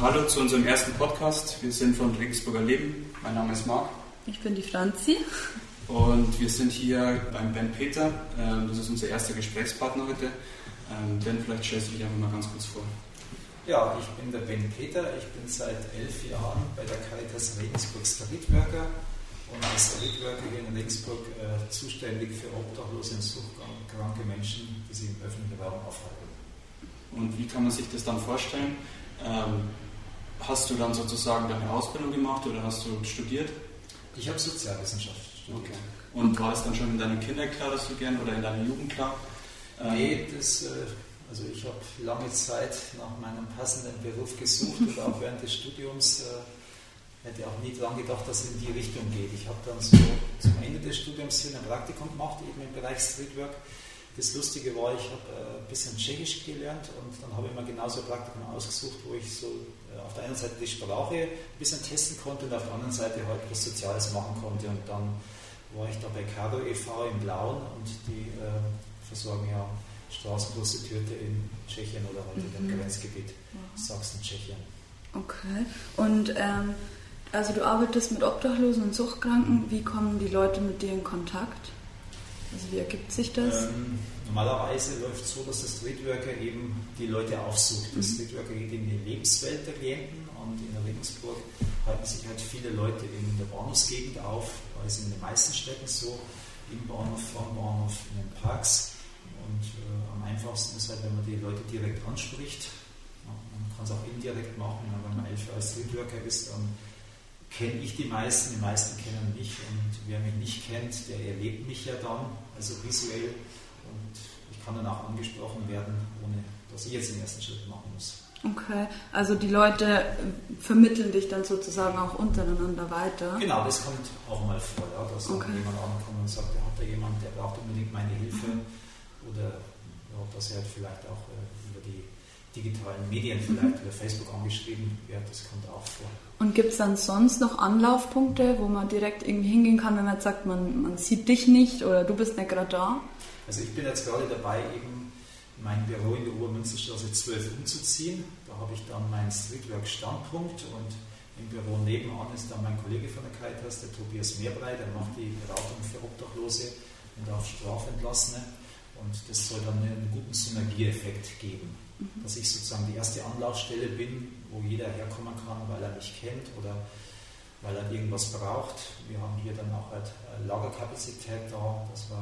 Hallo zu unserem ersten Podcast. Wir sind von Regensburger Leben. Mein Name ist Marc. Ich bin die Franzi. Und wir sind hier beim Ben Peter. Ähm, das ist unser erster Gesprächspartner heute. Ähm, ben, vielleicht stellst du dich einfach mal ganz kurz vor. Ja, ich bin der Ben Peter. Ich bin seit elf Jahren bei der Caritas Regensburg Streetworker und als Streetworker hier in Regensburg äh, zuständig für obdachlose und suchtkranke Menschen, die sich im öffentlichen Raum aufhalten. Und wie kann man sich das dann vorstellen? Ähm, hast du dann sozusagen deine Ausbildung gemacht oder hast du studiert? Ich habe Sozialwissenschaft studiert. Okay. Und war es dann schon in deiner Kindheit klar, dass du gern oder in deiner Jugend klar? Ähm, nee, das, äh, also ich habe lange Zeit nach meinem passenden Beruf gesucht und auch während des Studiums äh, hätte auch nie daran gedacht, dass es in die Richtung geht. Ich habe dann so zum Ende des Studiums hier ein Praktikum gemacht, eben im Bereich Streetwork. Das Lustige war, ich habe äh, ein bisschen Tschechisch gelernt und dann habe ich mir genauso ein Praktikum ausgesucht, wo ich so auf der einen Seite die Sprache ein bisschen testen konnte und auf der anderen Seite halt was Soziales machen konnte. Und dann war ich da bei Caro e.V. im Blauen und die äh, versorgen ja Straßenprostituierte in Tschechien oder halt mhm. in dem Grenzgebiet mhm. Sachsen-Tschechien. Okay. Und ähm, also du arbeitest mit Obdachlosen und Suchtkranken. Wie kommen die Leute mit dir in Kontakt? Also wie ergibt sich das? Ähm, normalerweise läuft es so, dass der Streetworker eben die Leute aufsucht. Der mhm. Streetworker geht in die Lebenswelt der Klienten und in Regensburg halten sich halt viele Leute in der Bahnhofsgegend auf, weil es in den meisten Städten so, im Bahnhof, vom Bahnhof, in den Parks. Und äh, am einfachsten ist halt, wenn man die Leute direkt anspricht. Man kann es auch indirekt machen, wenn man elf als Streetworker ist, dann kenne ich die meisten, die meisten kennen mich und wer mich nicht kennt, der erlebt mich ja dann, also visuell und ich kann dann auch angesprochen werden, ohne dass ich jetzt den ersten Schritt machen muss. Okay, also die Leute vermitteln dich dann sozusagen auch untereinander weiter. Genau, das kommt auch mal vor, ja, dass okay. jemand ankommt und sagt, er hat da jemand, der braucht unbedingt meine Hilfe mhm. oder ja, dass er halt vielleicht auch äh, über die digitalen Medien vielleicht, über Facebook angeschrieben wird, das kommt auch vor. Und gibt es dann sonst noch Anlaufpunkte, wo man direkt irgendwie hingehen kann, wenn man jetzt sagt, man, man sieht dich nicht oder du bist nicht gerade da? Also ich bin jetzt gerade dabei, eben mein Büro in der Obermünsterstraße 12 umzuziehen. Da habe ich dann meinen Streetwork-Standpunkt und im Büro nebenan ist dann mein Kollege von der Caritas, der Tobias Meerbrei, der macht die Beratung für Obdachlose und auch Strafentlassene. Und das soll dann einen guten Synergieeffekt geben dass ich sozusagen die erste Anlaufstelle bin, wo jeder herkommen kann, weil er mich kennt oder weil er irgendwas braucht. Wir haben hier dann auch halt äh, Lagerkapazität da, dass wir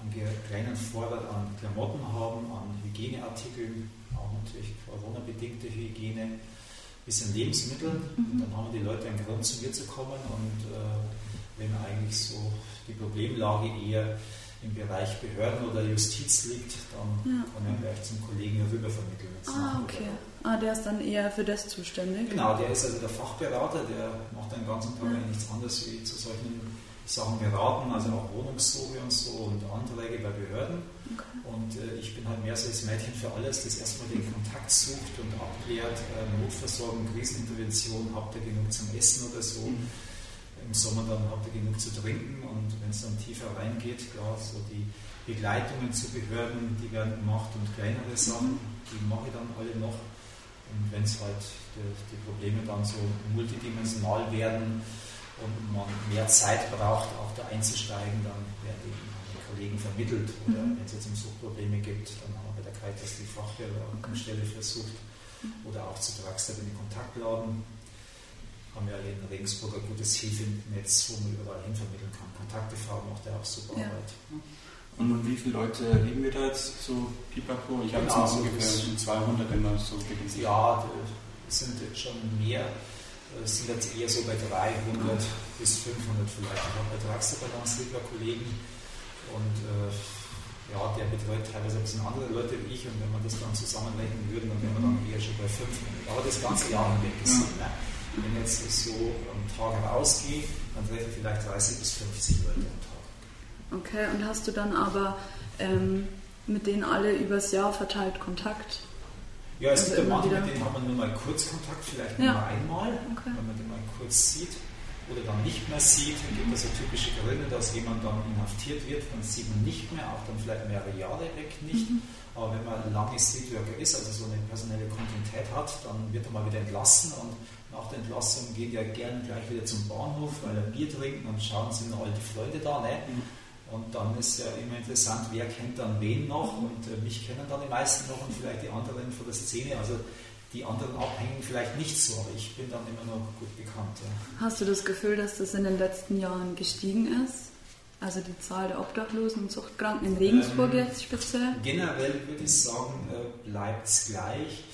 einen kleinen Vorrat an Klamotten haben, an Hygieneartikeln, auch natürlich Corona-bedingte Hygiene, ein bisschen Lebensmittel. Und dann haben die Leute einen Grund, zu mir zu kommen. Und äh, wenn eigentlich so die Problemlage eher im Bereich Behörden oder Justiz liegt, dann ja. kann er gleich zum Kollegen rüber vermitteln. Ah, okay. Ah, der ist dann eher für das zuständig? Genau, der ist also der Fachberater, der macht den ganzen Tag ja. nichts anderes wie zu solchen Sachen beraten, also auch Wohnungssuche und so und Anträge bei Behörden. Okay. Und äh, ich bin halt mehr so das Mädchen für alles, das erstmal den Kontakt sucht und abklärt, äh, Notversorgung, Krisenintervention, habt ihr genug zum Essen oder so. Mhm im Sommer dann habt ihr genug zu trinken und wenn es dann tiefer reingeht, klar, so die Begleitungen zu Behörden, die werden gemacht und kleinere Sachen, die mache ich dann alle noch. Und wenn es halt die, die, Probleme dann so multidimensional werden und man mehr Zeit braucht, auch da einzusteigen, dann werden eben die Kollegen vermittelt. Oder mhm. wenn es jetzt um Suchtprobleme gibt, dann haben wir bei der Caritas die Fachberatungsstelle versucht. Oder auch zu Draxler den Kontaktladen haben ja in Regensburg ein gutes Hilfenetz, wo man überall hinvermitteln kann. Kontakte fahren macht ja auch super ja. Arbeit. Und um wie viele Leute leben wir da jetzt so pipapo? Ich habe genau, jetzt ungefähr 200 immer so gelesen. Ja, es sind jetzt schon mehr. Es sind jetzt eher so bei 300 bis 500 vielleicht. Ich habe bei Draxler-Balance Kollegen und äh, ja, der betreut teilweise ein bisschen andere Leute wie ich und wenn man das dann zusammenrechnen würde, dann wären wir dann eher schon bei 500. Aber das ganze Jahr hinweg ist ja. Ne? Wenn jetzt so am Tag rausgehe, dann treffe ich vielleicht 30 bis 50 Leute am Tag. Okay, und hast du dann aber ähm, mit denen alle übers Jahr verteilt Kontakt? Ja, es also gibt ja manche, mit denen hat man nur mal kurz Kontakt, vielleicht ja. nur einmal, okay. wenn man den mal kurz sieht. oder dann nicht mehr sieht. Es gibt also typische Gründe, dass jemand dann inhaftiert wird, dann sieht man nicht mehr, auch dann vielleicht mehrere Jahre weg nicht. Mhm. Aber wenn man lange Streetworker ist, also so eine personelle Kontinuität hat, dann wird er mal wieder entlassen und nach der Entlassung geht er gerne gleich wieder zum Bahnhof, weil er Bier trinkt und schauen, sind noch alte Freunde da. Ne? Mhm. Und dann ist ja immer interessant, wer kennt dann wen noch und äh, mich kennen dann die meisten noch und vielleicht die anderen von der Szene. Also die anderen abhängen vielleicht nicht so, aber ich bin dann immer noch gut bekannt. Ja. Hast du das Gefühl, dass das in den letzten Jahren gestiegen ist? Also die Zahl der Obdachlosen und Suchtkranken in Regensburg ähm, jetzt speziell? Generell würde ich sagen, äh, bleibt es gleich.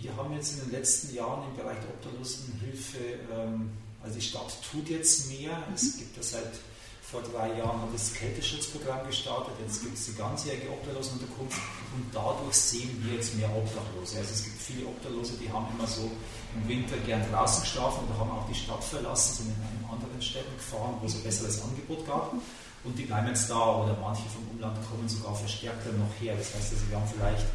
Wir haben jetzt in den letzten Jahren im Bereich der Obdachlosenhilfe, ähm, also die Stadt tut jetzt mehr. Mhm. Es gibt ja seit vor drei Jahren hat das Kälteschutzprogramm gestartet, jetzt gibt es die ganzjährige Obdachlosenunterkunft und dadurch sehen wir jetzt mehr Obdachlose. Also es gibt viele Obdachlose, die haben immer so im Winter gern draußen geschlafen oder haben auch die Stadt verlassen, sind in anderen Städten gefahren, wo es ein besseres Angebot gab und die bleiben jetzt da oder manche vom Umland kommen sogar verstärkter noch her. Das heißt, also wir haben vielleicht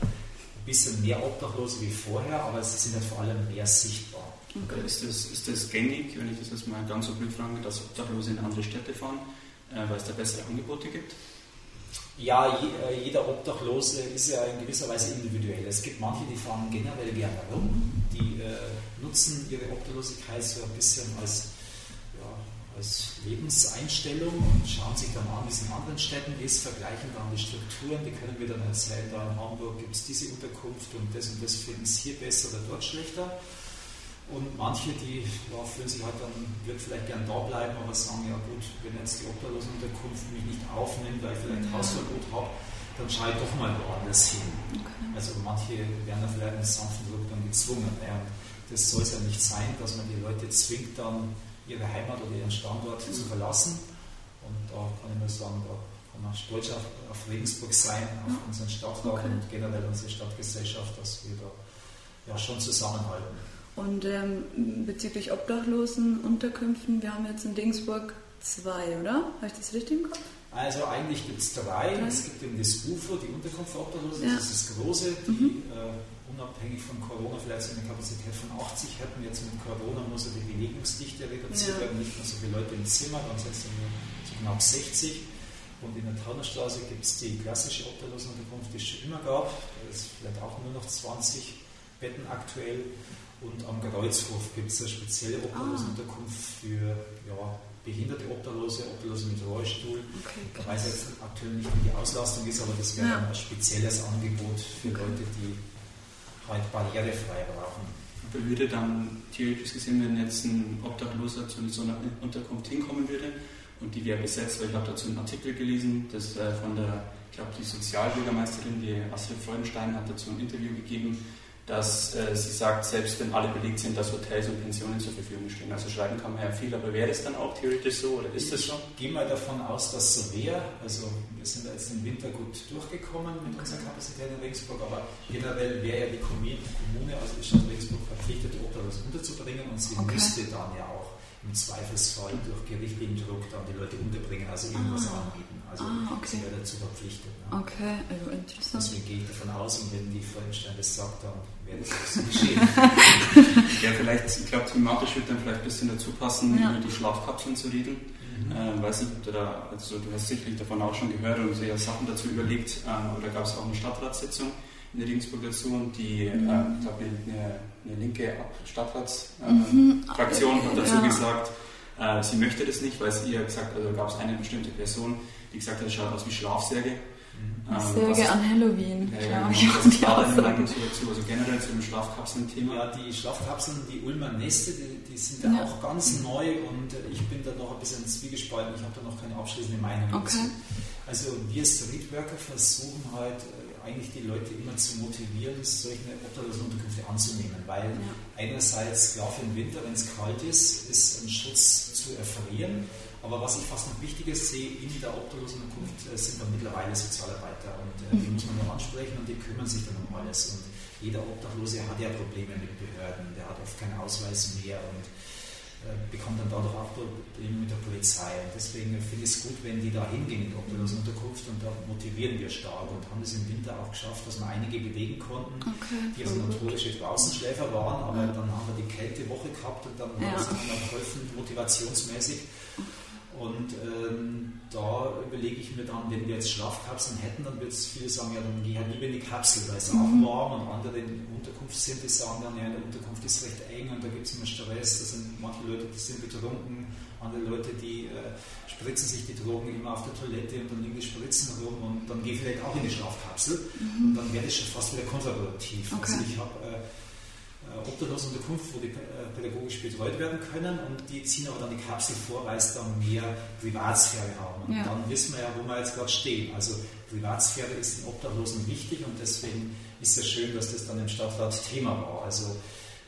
bisschen mehr Obdachlose wie vorher, aber sie sind halt vor allem mehr sichtbar. Okay. Ist, das, ist das gängig, wenn ich das jetzt mal ganz so blöd frage, dass Obdachlose in andere Städte fahren? äh, weil es da bessere Angebote gibt? Ja, äh, jeder Obdachlose ist ja in gewisser Weise individuell. Es gibt manche, die fahren generell gerne rum, die äh, nutzen ihre Obdachlosigkeit so ein bisschen als, ja, als Lebenseinstellung und schauen sich dann an, wie es in anderen Städten ist, vergleichen dann die Strukturen, die können wir dann erzählen, da in Hamburg gibt es diese Unterkunft und das und das finden sie hier besser oder dort schlechter. Und manche, die ja, fühlen sich halt dann, wird vielleicht gern da bleiben, aber sagen, ja gut, wenn jetzt die Obdachlosenunterkunft mich nicht aufnimmt, weil ich vielleicht. Hausverbot habe, dann schaue ich doch mal woanders hin. Okay. Also manche werden da vielleicht mit sanften Druck dann gezwungen. Ja. Das soll es ja nicht sein, dass man die Leute zwingt, dann ihre Heimat oder ihren Standort mhm. zu verlassen. Und da kann ich nur sagen, da kann man stolz auf, auf Regensburg sein, auf mhm. unseren Stadtrat okay. und generell unsere Stadtgesellschaft, dass wir da ja schon zusammenhalten. Und ähm, bezüglich Obdachlosenunterkünften, wir haben jetzt in Dingsburg zwei, oder? Habe ich das richtig im Kopf? Also eigentlich gibt es drei. drei. Es gibt eben das UFO, die Unterkunft für Obdachlose, ja. das ist das große, die mhm. äh, unabhängig von Corona vielleicht so eine Kapazität von 80 hätten. Jetzt mit Corona muss ja die Belegungsdichte reduziert werden, nicht mehr so viele Leute im Zimmer, dann sind es nur so knapp 60. Und in der Taunerstraße gibt es die klassische Obdachlosenunterkunft, die es schon immer gab. Da ist vielleicht auch nur noch 20 Betten aktuell. Und am Kreuzhof gibt es eine spezielle Obdachlosenunterkunft ah. für ja, behinderte Obdachlose, Obdachlose mit Rollstuhl. Okay, ich weiß jetzt aktuell nicht, wie die Auslastung ist, aber das wäre ja. ein spezielles Angebot für okay. Leute, die halt barrierefrei brauchen. Aber würde dann theoretisch gesehen, wenn jetzt ein Obdachloser zu so einer Unterkunft hinkommen würde und die wäre besetzt, weil ich habe dazu einen Artikel gelesen, das äh, von der, ich glaube, die Sozialbürgermeisterin, die Astrid Freudenstein, hat dazu ein Interview gegeben, dass äh, sie sagt, selbst wenn alle belegt sind, dass Hotels und Pensionen zur Verfügung stehen. Also schreiben kann man ja viel, aber wäre das dann auch theoretisch so oder ist das so? Ich gehe mal davon aus, dass so wäre. Also wir sind jetzt im Winter gut durchgekommen mit unserer Kapazität in Regensburg, aber generell wäre ja die Kommune, also die Stadt Regensburg verpflichtet, Obdachlos unterzubringen und sie okay. müsste dann ja auch im Zweifelsfall durch gerichtlichen Druck dann die Leute unterbringen, also irgendwas ah. anbieten. Also ah, okay. sie wäre dazu verpflichtet. Ne? Okay, also interessant. Deswegen gehe ich davon aus, und wenn die Freudenstein das sagt, dann auch so geschehen. ja, vielleicht, ich glaube, thematisch wird dann vielleicht ein bisschen dazu passen, ja. über die Schlafkapseln zu reden. Mhm. Äh, weiß nicht, ob du da, also du hast sicherlich davon auch schon gehört und sehr Sachen dazu überlegt, äh, oder gab es auch eine Stadtratssitzung in Regensburg dazu und die, mhm. äh, ich glaube, eine, eine, linke Stadtratsfraktion mhm. hat dazu ja. gesagt, äh, sie möchte das nicht, weil sie ihr gesagt, also gab es eine bestimmte Person, die gesagt hat, es schaut aus wie Schlafsärge. Ähm, Särge an Halloween. Ja, ja, genau. Was ist da deine Meinung dazu? Also generell zu dem Schlafkapseln-Thema? Ja, die Schlafkapseln, die Ulmer Neste, die, die sind ja auch ganz neu und äh, ich bin da noch ein bisschen zwiegespalten. Ich habe da noch keine abschließende Meinung okay. dazu. Also wir Streetworker versuchen halt äh, eigentlich die Leute immer zu motivieren, solche Obdachlosenunterkünfte anzunehmen, weil ja. einerseits, klar für den Winter, wenn es kalt ist, ist ein Schutz zu erfrieren, aber was ich fast noch wichtiger sehe, in der Obdachlosenunterkunft äh, sind dann mittlerweile Sozialarbeiter und äh, die mhm. muss man nur ansprechen und die kümmern sich dann um alles und jeder Obdachlose hat ja Probleme mit Behörden, der hat oft keinen Ausweis mehr und äh, bekommt dann dadurch auch Probleme mit der Polizei Polizei. Und deswegen finde ich es gut, wenn die da hingehen in die Obdachlosenunterkunft und da motivieren wir stark und haben es im Winter auch geschafft, dass wir einige bewegen konnten, okay, die also notorische Draußenschläfer waren, aber ja. dann haben wir die Kältewoche gehabt und dann ja. haben wir geholfen, motivationsmäßig. Und ähm, da überlege ich mir dann, wenn wir jetzt Schlafkapseln hätten, dann wird es viele sagen, ja, dann gehe halt lieber in die Kapsel, weil es mhm. auch warm und andere in Unterkunft sind, die sagen dann, ja, in der Unterkunft ist recht eng und da gibt es immer Stress, da sind manche Leute, die sind betrunken, andere Leute, die äh, spritzen sich die Drogen immer auf der Toilette und dann liegen die Spritzen rum und dann gehe ich vielleicht auch in die Schlafkapsel mhm. und dann werde ich schon fast wieder konservativ. Also okay. Also ich habe äh, äh, Obdachlosenunterkunft, wo die äh, pädagogisch betreut werden können und die ziehen aber dann die Kapsel vor, weil es dann mehr Privatsphäre haben. Und ja. dann wissen wir ja, wo wir jetzt gerade stehen. Also Privatsphäre ist den Obdachlosen wichtig und deswegen ist es schön, dass das dann im Stadtrat Thema war. Also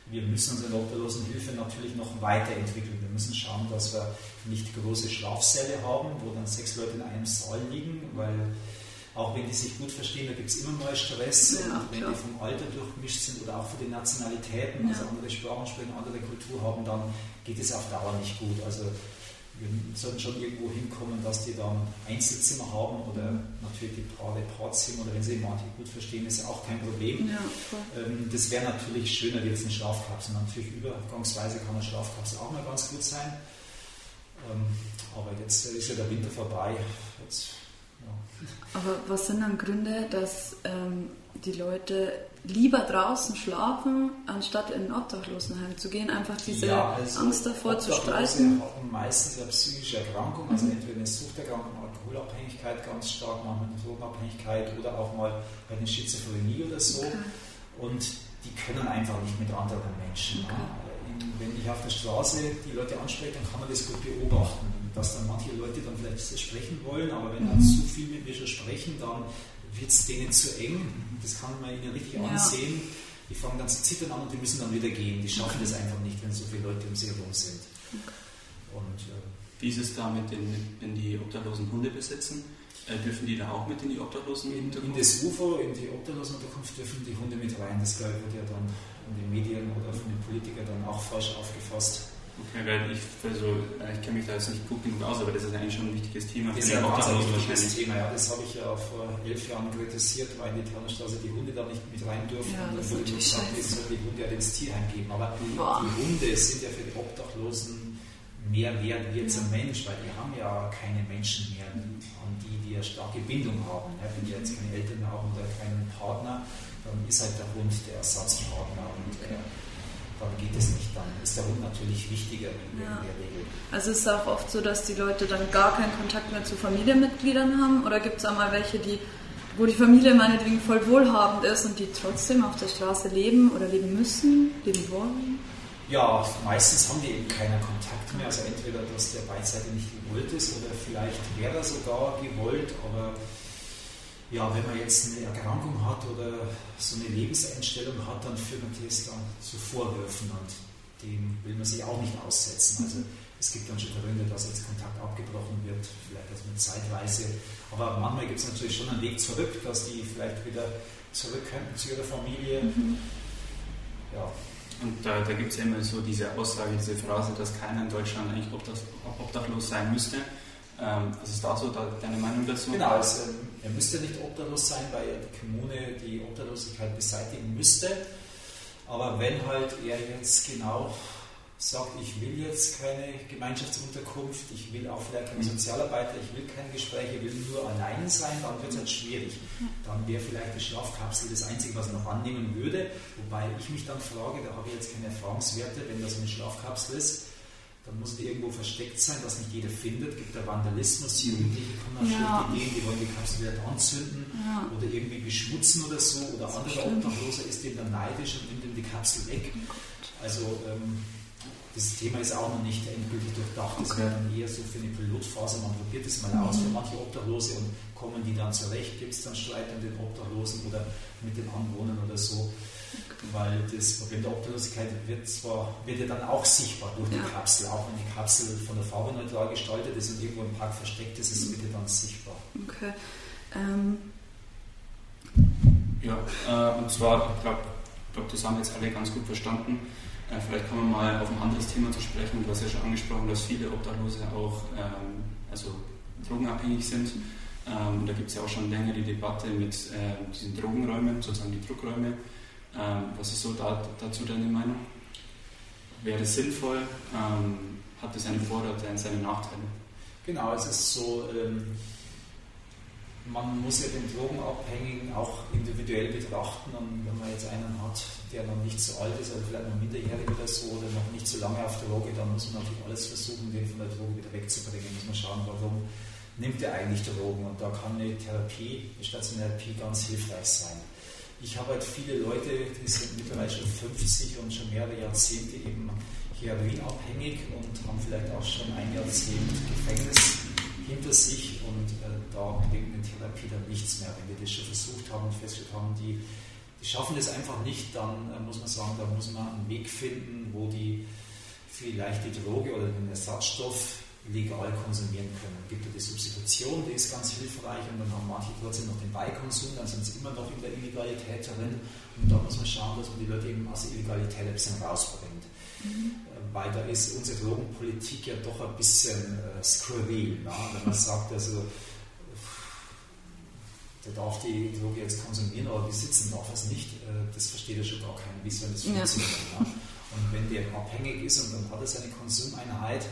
wir müssen unsere Obdachlosenhilfe natürlich noch weiterentwickeln. Wir müssen schauen, dass wir nicht große Schlafsäle haben, wo dann sechs Leute in einem Saal liegen, weil auch wenn die sich gut verstehen, da gibt es immer mal Stress ja, und wenn klar. die vom Alter durchmischt sind oder auch von den Nationalitäten, ja. also andere Sprachen sprechen, andere Kultur haben, dann geht es auf Dauer nicht gut. Also wir sollten schon irgendwo hinkommen, dass die dann Einzelzimmer haben oder natürlich die Paare Paarzimmer oder wenn sie manche gut verstehen, ist ja auch kein Problem. Ja, ähm, das wäre natürlich schöner wie jetzt eine Schlafkapsel. Natürlich übergangsweise kann eine Schlafkapsel auch mal ganz gut sein. Ähm, aber jetzt ist ja der Winter vorbei. Jetzt aber was sind dann Gründe, dass ähm, die Leute lieber draußen schlafen, anstatt in ein Obdachlosenheim zu gehen? Einfach diese ja, also Angst davor zu streiten? haben meistens eine psychische Erkrankung, also mhm. entweder eine Suchterkrankung, Alkoholabhängigkeit ganz stark, manchmal eine Drogenabhängigkeit oder auch mal eine Schizophrenie oder so. Okay. Und die können einfach nicht mit anderen Menschen. Okay. Ja. Wenn ich auf der Straße die Leute anspreche, dann kann man das gut beobachten dass dann manche Leute dann vielleicht sprechen wollen, aber wenn dann zu viel mit mir schon sprechen, dann wird es denen zu eng. Das kann man ihnen richtig ja. ansehen. Die fangen dann zu zittern an und die müssen dann wieder gehen. Die schaffen das einfach nicht, wenn so viele Leute um sie herum sind. Und, äh, Wie ist es da mit den, wenn die obdachlosen Hunde besitzen? Äh, dürfen die da auch mit in die Obdachlosen in, in das UFO, in die Obdachlosenunterkunft dürfen die Hunde mit rein. Das glaube ich wird ja dann in den Medien oder von den Politikern dann auch falsch aufgefasst. Okay, weil ich, also, ich kenne mich da jetzt nicht gut genug aus, aber das ist eigentlich schon ein wichtiges Thema. Das ist ja auch ein wichtiges Thema, ja. Das habe ich ja vor elf Jahren kritisiert, weil in die Tannenstraße die Hunde da nicht mit rein dürfen. Ja, und dann wurde mir gesagt, jetzt soll die Hunde ja ins Tierheim geben. Aber Boah. die Hunde sind ja für die Obdachlosen mehr wert wie jetzt ein Mensch, weil die haben ja keine Menschen mehr, an die die eine starke Bindung haben. Ja, wenn die jetzt keine Eltern haben oder keinen Partner, dann ist halt der Hund der Ersatzpartner. Und, äh, dann geht es nicht. Dann ist der Hund natürlich wichtiger in, ja. der Regel. Also ist es auch oft so, dass die Leute dann gar keinen Kontakt mehr zu Familienmitgliedern haben? Oder gibt es auch mal welche, die, wo die Familie meinetwegen voll wohlhabend ist und die trotzdem auf der Straße leben oder leben müssen, leben wollen? Ja, meistens haben die eben keinen Kontakt mehr. Also entweder, dass der beidseitig nicht gewollt ist oder vielleicht wäre er sogar gewollt, aber ja, wenn man jetzt eine Erkrankung hat oder so eine Lebenseinstellung hat, dann führt natürlich dann zu Vorwürfen und dem will man sich auch nicht aussetzen. Also es gibt dann schon Gründe, dass jetzt Kontakt abgebrochen wird, vielleicht erst mit Zeitweise. Aber manchmal gibt es natürlich schon einen Weg zurück, dass die vielleicht wieder zurück könnten zu ihrer Familie. Mhm. Ja. Und da, da gibt es ja immer so diese Aussage, diese Phrase, dass keiner in Deutschland eigentlich obdachlos sein müsste. Ähm, was ist da so deine Meinung dazu? Genau, also, er müsste nicht obdachlos sein, weil die Kommune die Obdachlosigkeit beseitigen müsste. Aber wenn halt er jetzt genau sagt, ich will jetzt keine Gemeinschaftsunterkunft, ich will auch vielleicht keinen mhm. Sozialarbeiter, ich will kein Gespräch, ich will nur allein sein, dann wird es halt schwierig. Dann wäre vielleicht die Schlafkapsel das Einzige, was er noch annehmen würde. Wobei ich mich dann frage, da habe ich jetzt keine Erfahrungswerte, wenn das eine Schlafkapsel ist, dann muss die irgendwo versteckt sein, dass nicht jeder findet. Gibt da Vandalismus, Jugendliche kommen auf ja. Ideen, die wollen die Kapsel wieder anzünden ja. oder irgendwie beschmutzen oder so. Oder andere Obdachloser ist dem dann neidisch und nimmt ihm die Kapsel weg. Oh also ähm, das Thema ist auch noch nicht endgültig durchdacht. Das okay. wäre dann eher so für eine Pilotphase. Man probiert es mal mhm. aus für manche Obdachlose und kommen die dann zurecht. Gibt es dann Streit mit den Obdachlosen oder mit den Anwohnern oder so weil das Problem der Obdachlosigkeit wird zwar wird ja dann auch sichtbar durch die. Kapsel, auch wenn die Kapsel von der Farbe neutral gestaltet ist und irgendwo im Park versteckt ist, ist es wird dann sichtbar. Okay. Ähm. Ja, äh, und zwar, ich glaube, glaub, das haben jetzt alle ganz gut verstanden. Äh, vielleicht kann man mal auf ein anderes Thema zu sprechen. Du hast ja schon angesprochen, dass viele Obdachlose auch ähm, also drogenabhängig sind. Ähm, da gibt es ja auch schon länger die Debatte mit äh, diesen Drogenräumen, sozusagen die Druckräume. Ähm, was ist so da, dazu deine Meinung? Wäre das sinnvoll? Ähm, hat das seine Vorteile und seine Nachteile? Genau, es ist so, ähm, man muss ja den Drogenabhängigen auch individuell betrachten und wenn man jetzt einen hat, der noch nicht so alt ist, also vielleicht noch minderjährig oder so oder noch nicht so lange auf Droge, dann muss man natürlich alles versuchen, den von der Droge wieder wegzubringen. Muss man schauen, warum nimmt er eigentlich Drogen und da kann eine Therapie, eine stationäre Therapie ganz hilfreich sein. Ich habe halt viele Leute, die sind mittlerweile schon 50 und schon mehrere Jahrzehnte eben heroinabhängig und haben vielleicht auch schon ein Jahrzehnt Gefängnis hinter sich und äh, da bringt eine Therapie dann nichts mehr. Wenn wir das schon versucht haben und festgestellt haben, die, die schaffen das einfach nicht, dann äh, muss man sagen, da muss man einen Weg finden, wo die vielleicht die Droge oder den Ersatzstoff legal konsumieren können. Es gibt ja die Substitution, die ist ganz hilfreich und dann haben manche trotzdem noch den Beikonsum, dann sind sie immer noch in der Illegalität drin und da muss man schauen, dass man die Leute eben aus der Illegalität ein bisschen rausbringt. Mhm weil da ist unsere Drogenpolitik ja doch ein bisschen äh, skurril. Ne? Wenn man sagt, also, der darf die Droge jetzt konsumieren, aber besitzen darf es nicht, äh, das versteht ja schon gar keiner, wie soll das funktionieren. Ja. Ne? Und wenn der abhängig ist und dann hat er seine Konsumeinheit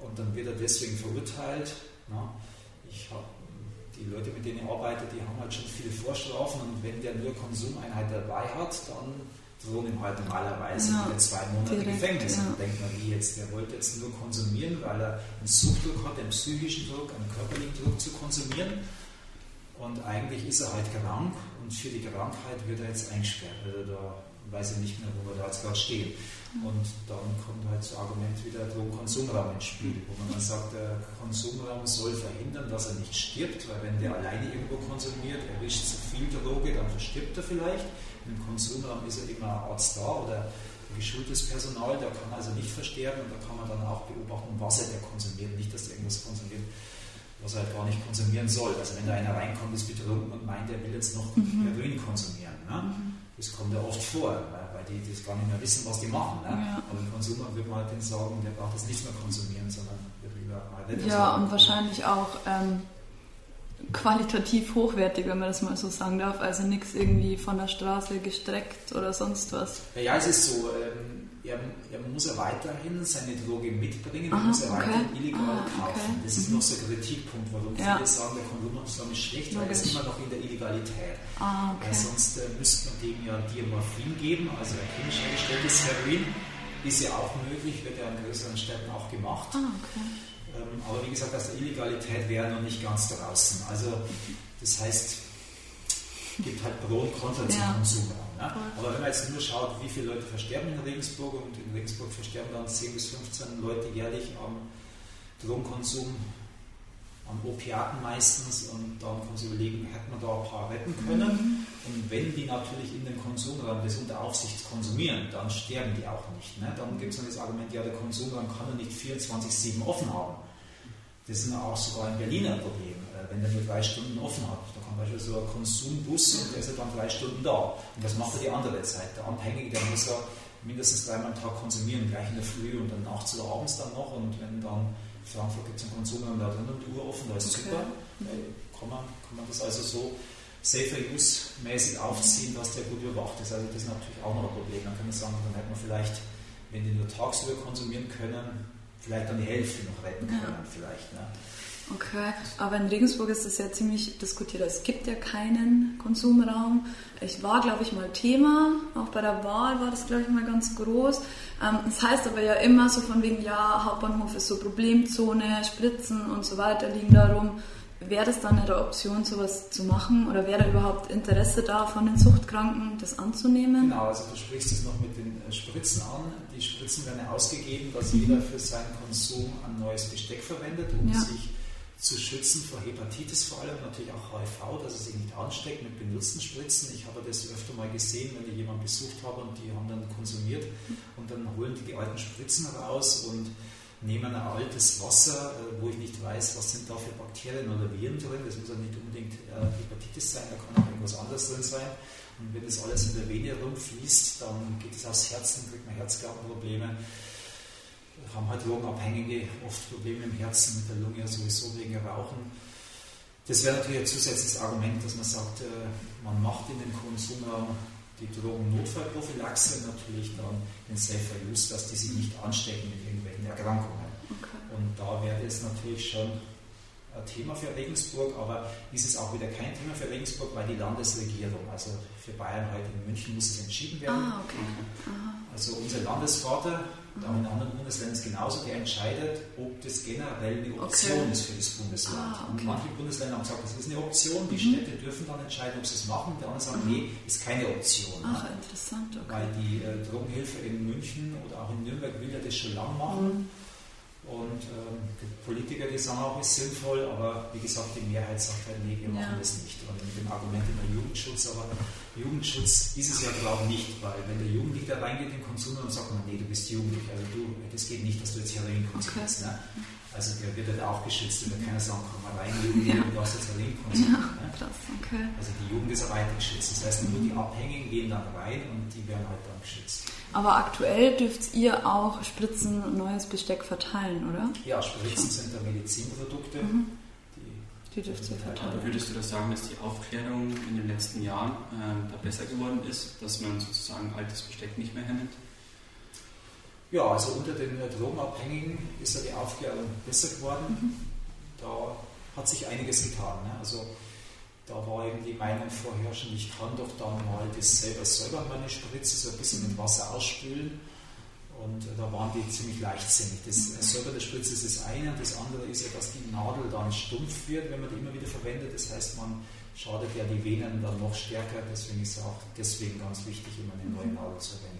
und dann wird er deswegen verurteilt. Ne? Ich habe die Leute, mit denen ich arbeite, die haben halt schon viele Vorstrafen und wenn der nur Konsumeinheit dabei hat, dann drohen ihm halt normalerweise ja, wieder zwei Monate direkt, Gefängnis. Ja. Und dann denkt man, wie jetzt, der wollte jetzt nur konsumieren, weil er einen Suchtdruck hat, einen psychischen Druck, einen körperlichen Druck zu konsumieren. Und eigentlich ist er halt krank und für die Krankheit wird er jetzt eingesperrt. Also da weiß er nicht mehr, wo wir da jetzt gerade stehen. Und dann kommt halt das Argument wieder Drogenkonsumraum ins Spiel, wo man dann sagt, der Konsumraum soll verhindern, dass er nicht stirbt, weil wenn der alleine irgendwo konsumiert, erwischt zu viel Droge, dann verstirbt er vielleicht. Im Konsumraum ist er immer ein Arzt da oder geschultes Personal, der kann also nicht versterben und da kann man dann auch beobachten, was er da konsumiert, nicht, dass er irgendwas konsumiert, was er halt gar nicht konsumieren soll. Also wenn da einer reinkommt, ist betrunken und meint, er will jetzt noch mhm. Heroin konsumieren. Ne? Mhm. Das kommt ja oft vor, weil die das gar nicht mehr wissen, was die machen. Ne? Ja. Aber im Konsumer würde man halt den sagen, der braucht das nicht mehr konsumieren, sondern wird lieber mal Ja, und wahrscheinlich auch ähm, qualitativ hochwertig, wenn man das mal so sagen darf. Also nichts irgendwie von der Straße gestreckt oder sonst was. Ja, ja es ist so. Ähm, er, er, muss er weiterhin seine Droge mitbringen, er muss er okay. weiterhin illegal ah, kaufen. Okay. Das ist mhm. noch so ein Kritikpunkt, warum ja. viele sagen, der Kondom ist schlecht, weil er ist immer noch in der Illegalität. Ah, okay. Weil sonst äh, müsste man dem ja Diamorphin geben, also ein chemisch hergestelltes Heroin. Ist ja auch möglich, wird ja in größeren Städten auch gemacht. Ah, okay. Ähm, aber wie gesagt, aus der Illegalität wäre noch nicht ganz draußen. Also das heißt, es gibt halt Pro und Contra zum ja. Konsum. Ne? Aber wenn man jetzt nur schaut, wie viele Leute versterben in Regensburg und in Regensburg versterben dann 10 bis 15 Leute jährlich am Drogenkonsum, am Opiaten meistens und dann kann man sich überlegen, hätte man da ein paar retten können. Mhm. Und wenn die natürlich in den Konsumraum des unter Aufsicht konsumieren, dann sterben die auch nicht. Ne? Dann gibt es dann das Argument, ja, der Konsumraum kann ja nicht 24-7 offen haben. Das ist auch sogar in Berlin ein Problem, äh, wenn der nur drei Stunden offen hat. Da kann Beispiel so ein Konsumbus und der ist ja dann drei Stunden da. Und das macht er die andere Zeit. Der Abhängige, der muss ja mindestens dreimal am Tag konsumieren, gleich in der Früh und dann nachts oder abends dann noch. Und wenn dann Frankfurt gibt es einen Konsumraum da drin um die Uhr offen, da ist okay. super. Kann man, kann man das also so safer use mäßig aufziehen, dass der gut überwacht ist. Also das ist natürlich auch noch ein Problem. Dann kann man sagen, dann hätte man vielleicht, wenn die nur tagsüber konsumieren können, vielleicht dann die Hälfte noch retten können, ja. vielleicht. Ne? Okay, aber in Regensburg ist das ja ziemlich diskutiert. Es gibt ja keinen Konsumraum. Ich war, glaube ich, mal Thema. Auch bei der Wahl war das, glaube ich, mal ganz groß. Ähm, das heißt aber ja immer so von wegen, ja, Hauptbahnhof ist so Problemzone, Spritzen und so weiter liegen da rum. Wäre das dann eine Option, sowas zu machen? Oder wäre da überhaupt Interesse da von den Suchtkranken, das anzunehmen? Genau, also du sprichst es noch mit den äh, Spritzen an. Die Spritzen werden ja ausgegeben, dass mhm. jeder für seinen Konsum ein neues Besteck verwendet, um ja. sich zu schützen vor Hepatitis vor allem, natürlich auch HIV, dass es sich nicht ansteckt mit benutzten Spritzen. Ich habe das öfter mal gesehen, wenn ich jemanden besucht habe und die haben dann konsumiert und dann holen die die alten Spritzen raus und nehmen ein altes Wasser, äh, wo ich nicht weiß, was sind da für Bakterien oder Viren drin. Das muss ja nicht unbedingt äh, Hepatitis sein, da kann auch irgendwas anderes drin sein. Und wenn das alles in der Vene rumfließt, dann geht es aufs Herzen, kriegt man Herzklappenprobleme. Haben halt Drogenabhängige oft Probleme im Herzen, mit der Lunge sowieso wegen Rauchen. Das wäre natürlich ein zusätzliches Argument, dass man sagt, äh, man macht in den Konsumraum die Drogennotfallprophylaxe natürlich dann den Safer Use, dass die sich nicht anstecken mit irgendwelchen Erkrankungen. Okay. Und da wäre das natürlich schon ein Thema für Regensburg, aber ist es auch wieder kein Thema für Regensburg, weil die Landesregierung, also für Bayern heute in München muss es entschieden werden. Ah, okay. Also unser Landesvater, da in anderen Bundesländern ist genauso, der entscheidet, ob das generell eine Option okay. ist für das Bundesland. Ah, okay. Und manche Bundesländer haben gesagt, das ist eine Option, die mhm. Städte dürfen dann entscheiden, ob sie es machen, die anderen sagen, mhm. nee, ist keine Option. Ach, interessant, okay. Weil die äh, Drogenhilfe in München oder auch in Nürnberg will ja das schon lange machen. Mhm. Und ähm, die Politiker, die sagen auch, ist sinnvoll, aber wie gesagt, die Mehrheit sagt halt, nee, wir machen ja. das nicht. Und mit dem Argument immer Jugendschutz, aber Jugendschutz ist es ja, glaube ich, nicht, weil wenn der Jugendliche da reingeht in den Konsum, dann sagt man, nee, du bist jugendlich, also du, das geht nicht, dass du jetzt Heroin konsumierst. Okay. Ne? Also der wird halt auch geschützt, da wird keiner sagen, komm mal rein, Jugendliche, ja. du darfst jetzt Heroin konsumieren. Ja, ne? krass, okay. Also die Jugend ist auch weiter geschützt. Das heißt, nur die Abhängigen gehen dann rein und die werden halt dann geschützt. Aber aktuell dürft ihr auch Spritzen und neues Besteck verteilen, oder? Ja, Spritzen sind da Medizinprodukte. Mhm. Die, die dürft ihr verteilen. Aber würdest du das sagen, dass die Aufklärung in den letzten Jahren äh, da besser geworden ist, dass man sozusagen altes Besteck nicht mehr hernimmt? Ja, also unter den Drogenabhängigen ist ja die Aufklärung besser geworden. Mhm. Da hat sich einiges getan. Ne? Also da war eben die Meinung vorherrschend, ich kann doch dann mal das selber selber meine Spritze so ein bisschen mit Wasser ausspülen. Und da waren die ziemlich leichtsinnig. Das selber der Spritze ist das eine und das andere ist ja, dass die Nadel dann stumpf wird, wenn man die immer wieder verwendet. Das heißt, man schadet ja die Venen dann noch stärker. Deswegen ist es auch deswegen ganz wichtig, immer eine neue Nadel zu verwenden.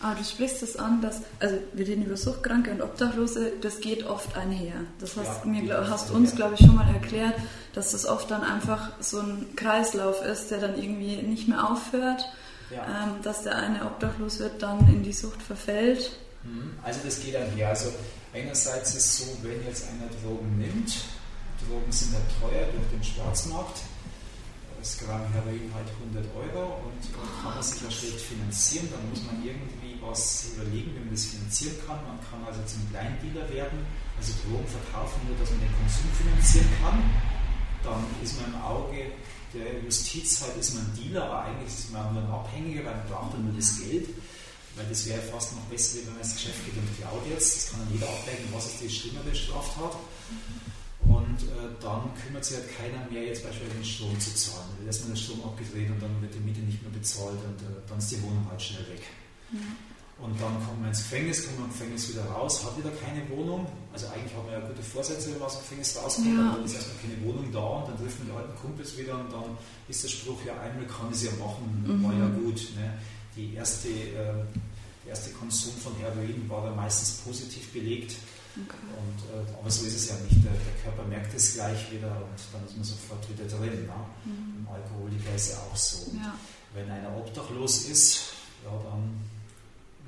Aber du sprichst es an, dass, also wir reden über Suchtkranke und Obdachlose, das geht oft einher. Das hast, ja, mir, hast uns, glaube ich, schon mal erklärt, dass das oft dann einfach so ein Kreislauf ist, der dann irgendwie nicht mehr aufhört, ja. ähm, dass der eine obdachlos wird, dann in die Sucht verfällt. Mhm. Also das geht einher. Also einerseits ist es so, wenn jetzt einer Drogen nimmt, Drogen sind halt teuer durch den Schwarzmarkt, das Gramm Heroin halt 100 Euro und kann man sich ja schlecht finanzieren, dann muss man irgendwie was überlegen, wie man das finanzieren kann. Man kann also zum Kleindealer werden, also Drogen verkaufen, nur dass man den Konsum finanzieren kann. Dann ist man im Auge der Justiz halt ist man Dealer, aber eigentlich ist man nur ein Abhängiger, weil man braucht dann nur das Geld. Weil das wäre fast noch besser, wenn man ins Geschäft geht und klaut jetzt. Das kann dann jeder abwägen, was ist die schlimmere Straftat. Und äh, dann kümmert sich halt keiner mehr, jetzt beispielsweise den Strom zu zahlen. Dann lässt man den Strom abgedreht und dann wird die Miete nicht mehr bezahlt und äh, dann ist die Wohnung halt schnell weg. Und dann kommt man ins Gefängnis, kommt man im Gefängnis wieder raus, hat wieder keine Wohnung. Also eigentlich haben wir ja gute Vorsätze, wenn man aus dem Gefängnis rauskommt, ja. dann ist erstmal keine Wohnung da und dann trifft man die alten Kumpels wieder und dann ist der Spruch, ja einmal kann ich es ja machen, mhm. war ja gut. Ne? Die erste, äh, der erste Konsum von Heroin war dann meistens positiv belegt. Okay. Und, äh, aber so ist es ja nicht. Der, der, Körper merkt es gleich wieder und dann ist man sofort wieder drin. Ne? Mhm. Im Alkoholiker ist ja auch so. Ja. Wenn einer obdachlos ist, ja, dann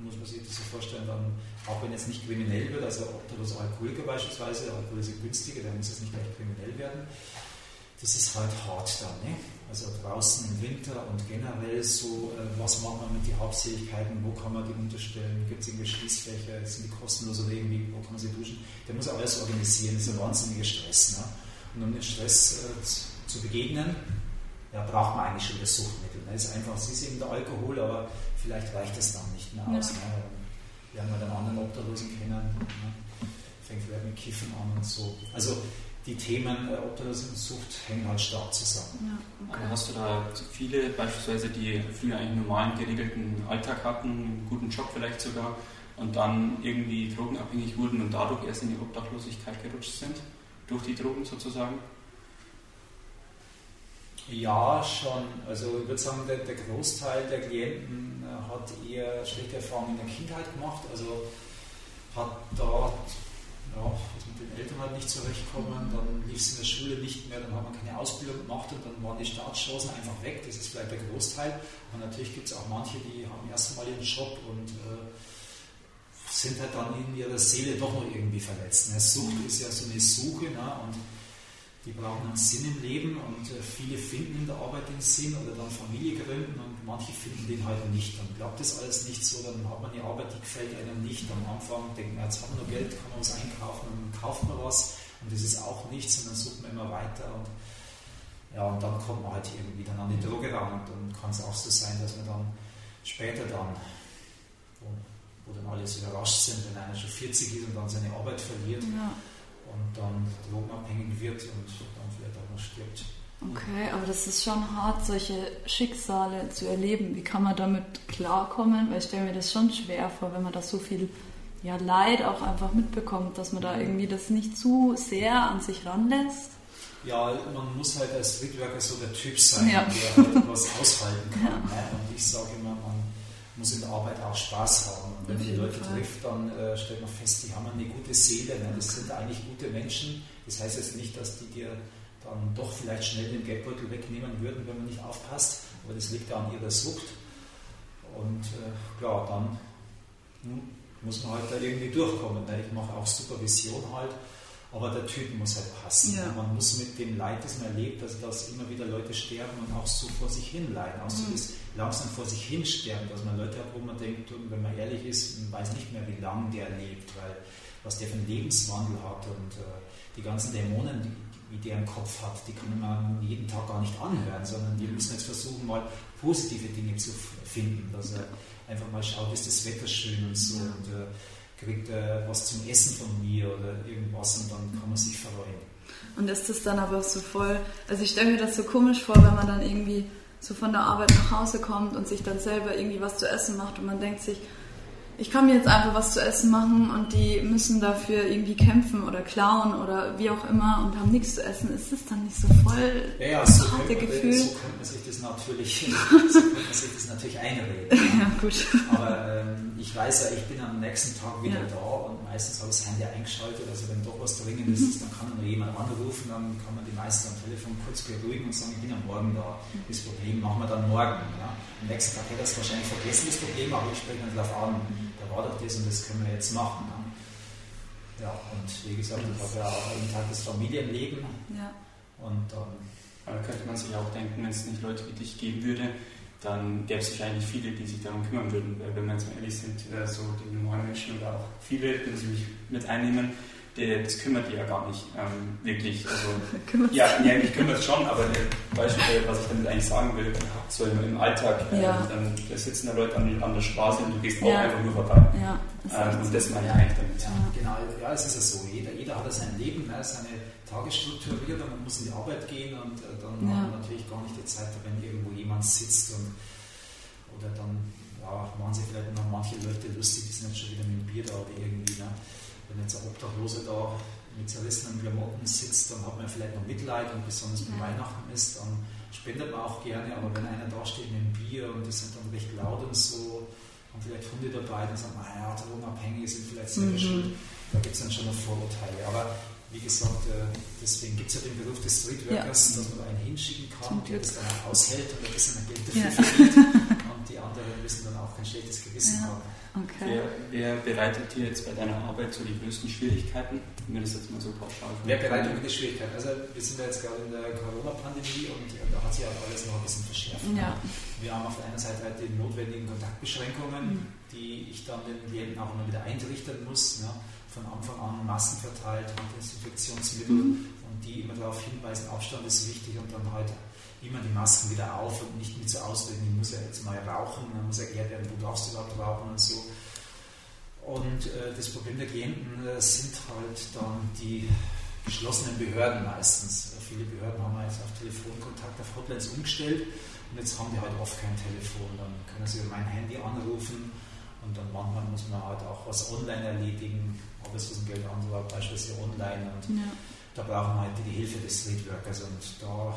muss man sich das so vorstellen, dann, auch wenn jetzt nicht kriminell wird, also obdachlos Alkoholiker beispielsweise, Alkohol ist günstiger, dann muss es nicht gleich kriminell werden. Das ist halt hart dann, ne? Also draußen im Winter und generell so, äh, was macht man mit den Hauptsächlichkeiten, wo kann man die unterstellen, gibt es irgendwelche Schließfächer, sind die kostenlos oder irgendwie, wo kann man sie duschen? Der muss alles organisieren, das ist ein wahnsinniger Stress. Ne? Und um den Stress äh, zu begegnen, ja, braucht man eigentlich schon das Suchtmittel. Ne? ist einfach, es ist eben der Alkohol, aber vielleicht reicht das dann nicht mehr aus. Ja. Ne? Lernen wir den anderen Obdachlosen kennen, ne? fängt vielleicht mit Kiffen an und so. Also die Themen äh, Obdachlosensucht hängen halt stark zusammen. Ja, okay. Hast du da viele, beispielsweise, die früher einen normalen, geregelten Alltag hatten, einen guten Job vielleicht sogar, und dann irgendwie drogenabhängig wurden und dadurch erst in die Obdachlosigkeit gerutscht sind? Durch die Drogen sozusagen? Ja, schon. Also ich würde sagen, der, der Großteil der Klienten äh, hat eher schlechte Erfahrungen in der Kindheit gemacht. Also hat dort ja, ist mit den Eltern halt nicht zurechtkommen, dann lief es in der Schule nicht mehr, dann hat man keine Ausbildung gemacht und dann waren die Startchancen einfach weg. Das ist vielleicht der Großteil. Aber natürlich gibt es auch manche, die haben erstmal ihren Job und äh, sind halt dann in ihrer Seele doch noch irgendwie verletzt. Ne? Sucht ist ja so eine Suche ne? und die brauchen einen Sinn im Leben und äh, viele finden in der Arbeit den Sinn oder dann Familie gründen und manche finden den halt nicht. Dann glaubt das alles nicht so, dann hat man eine Arbeit, die gefällt einem nicht. Am Anfang denkt man, jetzt hat man noch Geld, kann man was einkaufen, dann kauft man was und das ist auch nichts und dann sucht man immer weiter und ja, und dann kommt man halt irgendwie dann an die Droge ran und dann kann es auch so sein, dass man dann später dann, wo, wo dann alle so überrascht sind, wenn einer schon 40 ist und dann seine Arbeit verliert. Ja und dann drogenabhängig wird und dann vielleicht auch noch stirbt. Okay, aber das ist schon hart, solche Schicksale zu erleben. Wie kann man damit klarkommen? Weil ich stelle mir das schon schwer vor, wenn man da so viel ja, Leid auch einfach mitbekommt, dass man da irgendwie das nicht zu sehr an sich ranlässt. Ja, man muss halt als Streetworker so der Typ sein, ja. der halt was aushalten kann. Ja. Ne? Und ich sage immer, man muss in der Arbeit auch Spaß haben. Und wenn man die Leute trifft, dann äh, stellt man fest, die haben eine gute Seele. Ne? Das sind eigentlich gute Menschen. Das heißt jetzt nicht, dass die dir dann doch vielleicht schnell den Geldbeutel wegnehmen würden, wenn man nicht aufpasst. Aber das liegt ja an ihrer Sucht. Und äh, klar, dann hm, muss man halt da irgendwie durchkommen. Ne? Ich mache auch Supervision halt. Aber der Typ muss halt passen. Ja. Man muss mit dem Leid, das man erlebt, also dass immer wieder Leute sterben und auch so vor sich hin leiden, auch so mhm. das langsam vor sich hin sterben, dass man Leute hat, wo man denkt, wenn man ehrlich ist, man weiß nicht mehr, wie lange der lebt, weil was der für einen Lebenswandel hat und äh, die ganzen Dämonen, die, wie der im Kopf hat, die kann man jeden Tag gar nicht anhören, sondern wir müssen jetzt versuchen, mal positive Dinge zu finden, dass er einfach mal schaut, ist das Wetter schön und so. Und, äh, kriegt er was zum Essen von mir oder irgendwas und dann kann man sich freuen. Und ist das dann aber so voll, also ich stelle mir das so komisch vor, wenn man dann irgendwie so von der Arbeit nach Hause kommt und sich dann selber irgendwie was zu essen macht und man denkt sich, ich kann mir jetzt einfach was zu essen machen und die müssen dafür irgendwie kämpfen oder klauen oder wie auch immer und haben nichts zu essen, ist das dann nicht so voll ja, ja, so harte Gefühl? So könnte man sich das natürlich, so könnte man sich das natürlich einreden. Ja, gut. Aber ähm, ich weiß ja, ich bin am nächsten Tag wieder ja. da und meistens habe ich das Handy eingeschaltet, also wenn doch was Dringendes ist, dann kann nur jemand anrufen, dann kann man die meisten am Telefon kurz beruhigen und sagen, ich bin am Morgen da. Das Problem machen wir dann morgen. Ja. Am nächsten Tag hätte er es wahrscheinlich vergessen, das Problem, aber ich spreche dann darauf an war doch das und das können wir jetzt machen. Ne? Ja, und wie gesagt, ich habe ja auch jeden Tag das Familienleben. Ja. Und dann. Aber könnte man sich auch denken, wenn es nicht Leute wie dich geben würde, dann gäbe es wahrscheinlich viele, die sich darum kümmern würden. Weil wenn wir jetzt mal ehrlich sind, äh, so die normalen Menschen oder auch viele, die sich mit einnehmen, das kümmert die ja gar nicht ähm, wirklich. Also, ja, ja, mich kümmert es schon, aber der Beispiel, was ich damit eigentlich sagen will, so im, im Alltag, äh, ja. dann da sitzen da Leute an, an, der Straße und du gehst auch ja. einfach nur vorbei. Ja, das ähm, und das meine ich eigentlich damit. Ja, genau, ja, es ist ja so. Jeder, jeder hat ja sein Leben, ne, seine Tagesstruktur strukturiert und man muss in die Arbeit gehen und äh, dann hat man natürlich gar nicht die Zeit, wenn irgendwo jemand sitzt und oder dann ja, machen sich vielleicht noch manche Leute lustig, die sind jetzt schon wieder mit dem Bier da oder irgendwie. Ne? Wenn jetzt ein Obdachloser da mit zerrissenen Klamotten sitzt, dann hat man vielleicht noch Mitleid und besonders wenn ja. Weihnachten ist, dann spendet man auch gerne, aber wenn einer da steht mit einem Bier und die sind dann recht laut und so, haben vielleicht Hunde dabei, dann sagt man, ja, Drogenabhängige sind vielleicht selber mhm. schuld. Da gibt es dann schon noch Vorurteile. Aber wie gesagt, äh, deswegen gibt es ja den Beruf des Streetworkers, ja. dass man da einen hinschicken kann, der das dann auch aushält und ein bisschen Geld dafür ja. verdient. Anderen müssen dann auch kein schlechtes Gewissen ja. haben. Okay. Wer, wer, bereitet dir jetzt bei deiner Arbeit so die größten Schwierigkeiten? Wenn das jetzt mal so pauschal Wer bereitet mir die Schwierigkeiten? Also wir sind ja jetzt gerade in der Corona-Pandemie und da hat sich auch alles noch ein bisschen verschärft. Ja. Wir haben auf der einen Seite halt die notwendigen Kontaktbeschränkungen, mhm. die ich dann den Klienten auch immer wieder eintrichtern muss. Ja. Von Anfang an Masken verteilt, Handdesinfektionsmittel mhm. und die immer darauf hinweisen, Abstand ist wichtig und dann halt immer die Masken wieder auf und nicht mit so ausdrücken, ich muss ja jetzt mal rauchen, dann muss erklärt werden, wo darfst du überhaupt rauchen und so. Und äh, das Problem der Klienten äh, sind halt dann die geschlossenen Behörden meistens. Viele Behörden haben jetzt auf Telefonkontakt, auf Hotlines umgestellt und jetzt haben die halt oft kein Telefon. Dann können sie über mein Handy anrufen und dann manchmal muss man halt auch was online erledigen, Arbeitslosengeld anrufen, beispielsweise online. Und ja. da brauchen wir halt die Hilfe des Streetworkers und da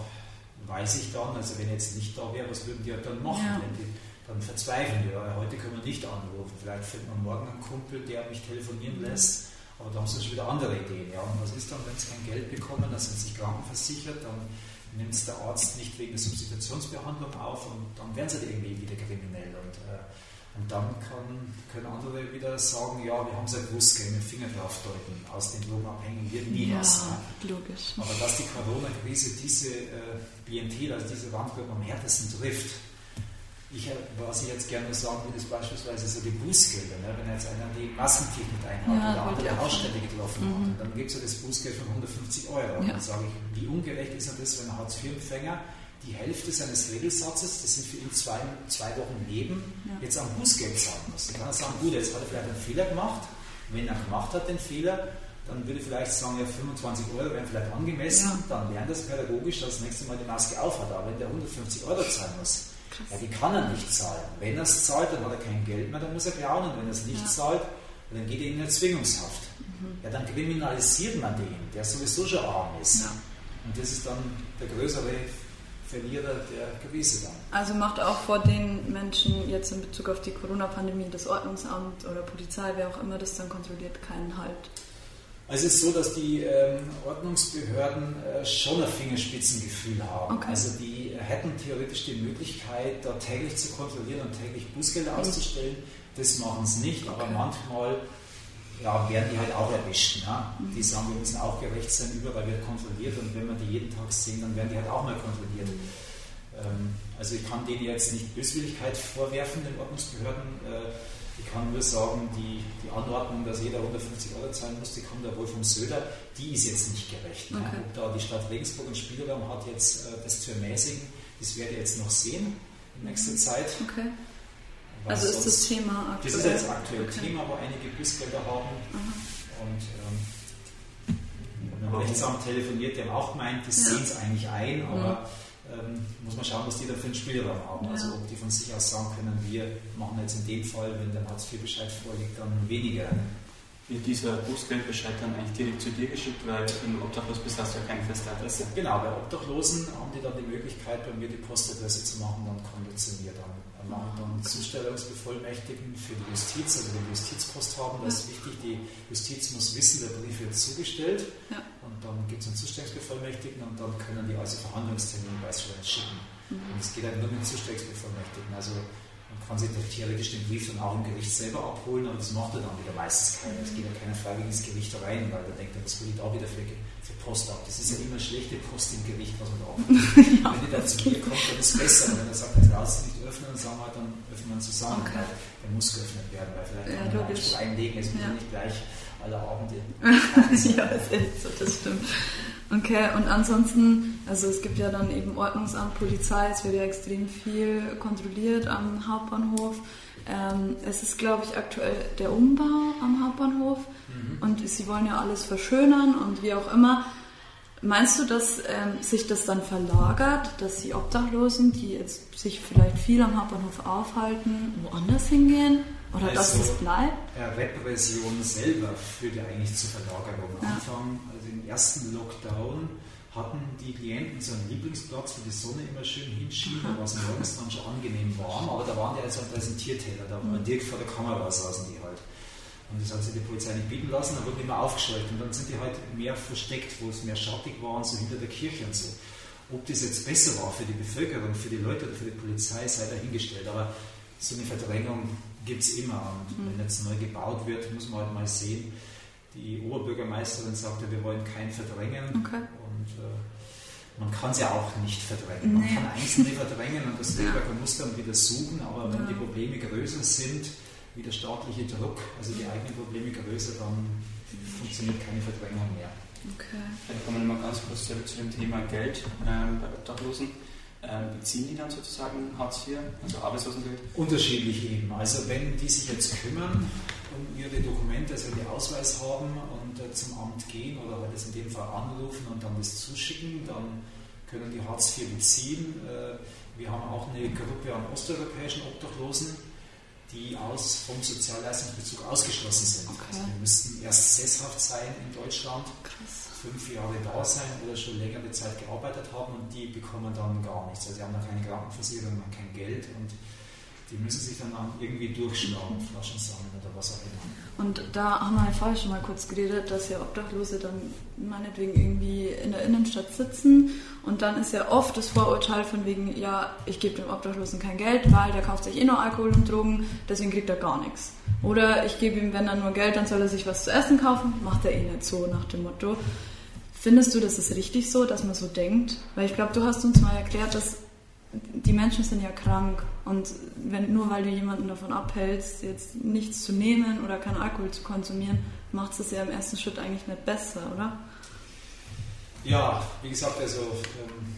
weiß ich dann, also wenn jetzt nicht da wäre, was würden die halt dann machen? Ja. Die, dann verzweifeln die, ja, heute können wir nicht anrufen, vielleicht findet man morgen einen Kumpel, der mich telefonieren mhm. lässt, aber da haben sie schon wieder andere Ideen. Ja. Und was ist dann, wenn sie kein Geld bekommen, dann sind sie krankenversichert, dann nimmt es der Arzt nicht wegen der Substitutionsbehandlung auf und dann werden sie irgendwie wieder kriminell. Und äh, Und dann kann, können andere wieder sagen, ja, wir haben es ja gewusst, mit Finger drauf deuten, aus den Drogenabhängigen wird nie Ja, was. Ne? logisch. Aber dass die Corona-Krise diese äh, Klientel, also diese Randgruppen am härtesten trifft, ich, äh, was ich jetzt gerne sagen würde, ist beispielsweise so die Bußgelder. Ne? Wenn jetzt einer die Maskenpflicht nicht einhält Ja, oder andere auch Ausstände getroffen Mhm. hat, und dann gibt es ja das Bußgeld von 150 Euro. Ja. dann sage ich, wie ungerecht ist denn das, wenn ein Hartz-IV-Empfänger die Hälfte seines Regelsatzes, das sind für ihn zwei, zwei Wochen Leben, Ja. jetzt am Bußgeld zahlen muss. Dann kann er sagen, gut, jetzt hat er vielleicht einen Fehler gemacht. Wenn er gemacht hat, den Fehler, dann würde ich vielleicht sagen, ja, 25 Euro wären vielleicht angemessen, Ja. dann lernt das pädagogisch, dass das nächste Mal die Maske aufhat. Aber wenn der 150 Euro zahlen muss, Krass. ja, die kann er nicht zahlen. Wenn er es zahlt, dann hat er kein Geld mehr, dann muss er klauen. Und wenn er es nicht Ja. zahlt, dann geht er in eine Zwingungshaft. Ja, dann kriminalisiert man den, der sowieso schon arm ist. Und das ist dann der größere Verlierer der Gewisse dann. Also macht auch vor den Menschen jetzt in Bezug auf die Corona-Pandemie das Ordnungsamt oder Polizei, wer auch immer das dann kontrolliert, keinen Halt. Also es ist so, dass die ähm, Ordnungsbehörden äh, schon ein Fingerspitzengefühl haben. Okay. Also die hätten theoretisch die Möglichkeit, da täglich zu kontrollieren und täglich Bußgelder auszustellen. Das machen sie nicht, aber Okay. manchmal ja, werden die halt auch erwischt. Ne? Die sagen, wir müssen auch gerecht sein, überall wird kontrolliert und wenn wir die jeden Tag sehen, dann werden die halt auch mal kontrolliert. Ähm, also ich kann denen jetzt nicht Böswilligkeit vorwerfen, den Ordnungsbehörden. Äh, ich kann nur sagen, die, die Anordnung, dass jeder 150 Euro zahlen muss, die kommt ja wohl vom Söder, die ist jetzt nicht gerecht. Ne? Okay. Ob da die Stadt Regensburg einen Spielraum hat, jetzt äh, das zu ermäßigen, das werde ich jetzt noch sehen in nächster Zeit. Okay. Also ist das Thema aktuell? das ist jetzt aktuell okay. Thema, wo einige Bußgelder haben. Aha. Und ähm, wenn man Rechtsamt telefoniert, die haben auch gemeint, die Ja. sehen es eigentlich ein, aber ähm, muss man schauen, was die da für einen Spielraum haben. Ja. Also ob die von sich aus sagen können, wir machen jetzt in dem Fall, wenn der Hartz-IV-Bescheid vorliegt, dann weniger. Wird dieser Bußgeldbescheid dann eigentlich direkt zu dir geschickt, weil im Obdachlos bist hast du ja keine feste Adresse. Genau, bei Obdachlosen haben die dann die Möglichkeit, bei mir die Postadresse zu machen, dann konditioniert dann. Machen dann Zustellungsbevollmächtigen für die Justiz, also wir Justizpost haben, das ist wichtig, die Justiz muss wissen, der Brief wird zugestellt Ja. und dann gibt es einen Zustellungsbevollmächtigten und dann können die also Verhandlungstermine beispielsweise schicken. Und es geht halt nur mit Zustellungsbevollmächtigten. Also man kann sich theoretisch den Brief dann auch im Gericht selber abholen, aber das macht er dann wieder meistens keiner. Es geht ja keiner freiwillig ins Gericht rein, weil der denkt, was hole ich da wieder für, für Post ab? Das ist ja immer schlechte Post im Gericht, was man da abholt. wenn die dann zu mir kommt, dann ist es besser. Wenn er sagt, jetzt raus nicht öffnen, dann sagen wir halt, dann öffnen wir ihn zusammen. Okay. Weil der muss geöffnet werden, weil vielleicht Ja, kann man logisch. Einlegen, es muss Ja. nicht gleich alle Abende. ja, so, das stimmt. Okay, und ansonsten, also es gibt ja dann eben Ordnungsamt, Polizei, es wird ja extrem viel kontrolliert am Hauptbahnhof. Ähm, es ist, glaube ich, aktuell der Umbau am Hauptbahnhof und sie wollen ja alles verschönern und wie auch immer. Meinst du, dass ähm, sich das dann verlagert, dass die Obdachlosen, die jetzt sich vielleicht viel am Hauptbahnhof aufhalten, woanders hingehen? Oder dass Also- es bleibt? Ja, Repression selber führt ja eigentlich zur Verlagerung. Am Ja. Anfang, also im ersten Lockdown, hatten die Klienten so einen Lieblingsplatz, wo die Sonne immer schön hinschien, da war es morgens dann schon angenehm warm, aber da waren die also ein Präsentierteller, da war direkt vor der Kamera saßen die halt. Und das hat sich die Polizei nicht bieten lassen, da wurden die immer aufgescheucht und dann sind die halt mehr versteckt, wo es mehr schattig war und so hinter der Kirche und so. Ob das jetzt besser war für die Bevölkerung, für die Leute oder für die Polizei, sei dahingestellt. Aber so eine Verdrängung gibt es immer. Und wenn jetzt neu gebaut wird, muss man halt mal sehen. Die Oberbürgermeisterin sagte, wir wollen keinen verdrängen. Okay. Und äh, man kann es ja auch nicht verdrängen. Man Nee. kann Einzelne verdrängen und das. Netzwerk muss dann wieder suchen. Aber wenn die Probleme größer sind, wie der staatliche Druck, also die eigenen Probleme größer, dann funktioniert keine Verdrängung mehr. Okay. Vielleicht kommen wir mal ganz kurz zurück zu dem Thema Geld ähm, bei Obdachlosen. Ähm, beziehen die dann sozusagen Hartz IV, also Arbeitslosengeld? Unterschiedlich eben. Also wenn die sich jetzt kümmern um ihre Dokumente, also wenn die Ausweis haben und äh, zum Amt gehen oder halt das in dem Fall anrufen und dann das zuschicken, dann können die Hartz IV beziehen. Äh, wir haben auch eine Gruppe an osteuropäischen Obdachlosen, die aus, vom Sozialleistungsbezug ausgeschlossen sind. Okay. Also wir müssten erst sesshaft sein in Deutschland, Krass. fünf Jahre da sein oder schon längere Zeit gearbeitet haben und die bekommen dann gar nichts. Also sie haben dann keine Krankenversicherung, noch kein Geld und die müssen sich dann irgendwie durchschlagen, Flaschen sammeln oder was auch immer. Und da haben wir ja vorher schon mal kurz geredet, dass ja Obdachlose dann meinetwegen irgendwie in der Innenstadt sitzen und dann ist ja oft das Vorurteil von wegen, ja, ich gebe dem Obdachlosen kein Geld, weil der kauft sich eh nur Alkohol und Drogen, deswegen kriegt er gar nichts. Oder ich gebe ihm, wenn er nur Geld, dann soll er sich was zu essen kaufen, macht er eh nicht so nach dem Motto. Findest du, das ist richtig so, dass man so denkt? Weil ich glaube, du hast uns mal erklärt, dass die Menschen sind ja krank und wenn, nur weil du jemanden davon abhältst, jetzt nichts zu nehmen oder keinen Alkohol zu konsumieren, macht es ja im ersten Schritt eigentlich nicht besser, oder? Ja, wie gesagt, also ähm,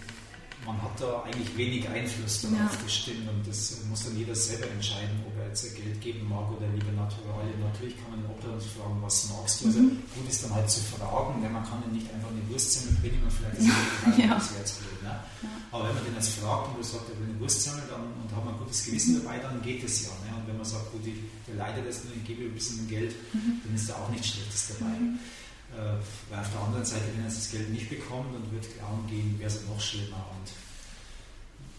man hat da eigentlich wenig Einfluss darauf, ja. das stimmt. Und das muss dann jeder selber entscheiden, ob er jetzt Geld geben mag oder lieber Naturalien. Natürlich kann man den Obdachlosen fragen, was magst du? Also mhm. gut ist dann halt zu fragen, denn man kann ja nicht einfach eine Wurstsemmel bringen und vielleicht ist ja. das Herz blöd. Ne? Ja. Aber wenn man den jetzt fragt und er sagt, er will eine Wurstsemmel dann, und hat man ein gutes Gewissen dabei, dann geht es ja. Ne? Und wenn man sagt, gut, ich, der leidet jetzt nur, ich gebe ein bisschen Geld, mhm. dann ist da auch nichts Schlechtes dabei. Mhm. Äh, weil auf der anderen Seite, wenn er das Geld nicht bekommt und wird klauen gehen, wäre es noch schlimmer. Und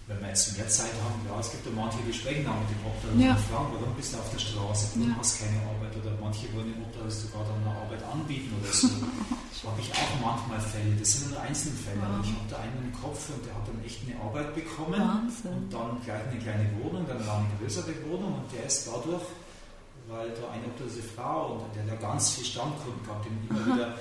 wenn wir jetzt mehr Zeit haben, ja, es gibt ja manche, die sprechen auch mit dem Obdachlosen ja. und fragen, warum bist du auf der Straße, warum ja. hast keine Arbeit oder manche wollen dem Obdachlosen sogar dann eine Arbeit anbieten oder so. habe ich auch manchmal Fälle, das sind nur Einzelfälle. Wow. Ich habe da einen im Kopf und der hat dann echt eine Arbeit bekommen Wahnsinn. und dann gleich eine kleine Wohnung, dann war eine größere Wohnung und der ist dadurch weil da eine obdachlose Frau und der hat ja ganz viel Stammkunden gehabt, die immer wieder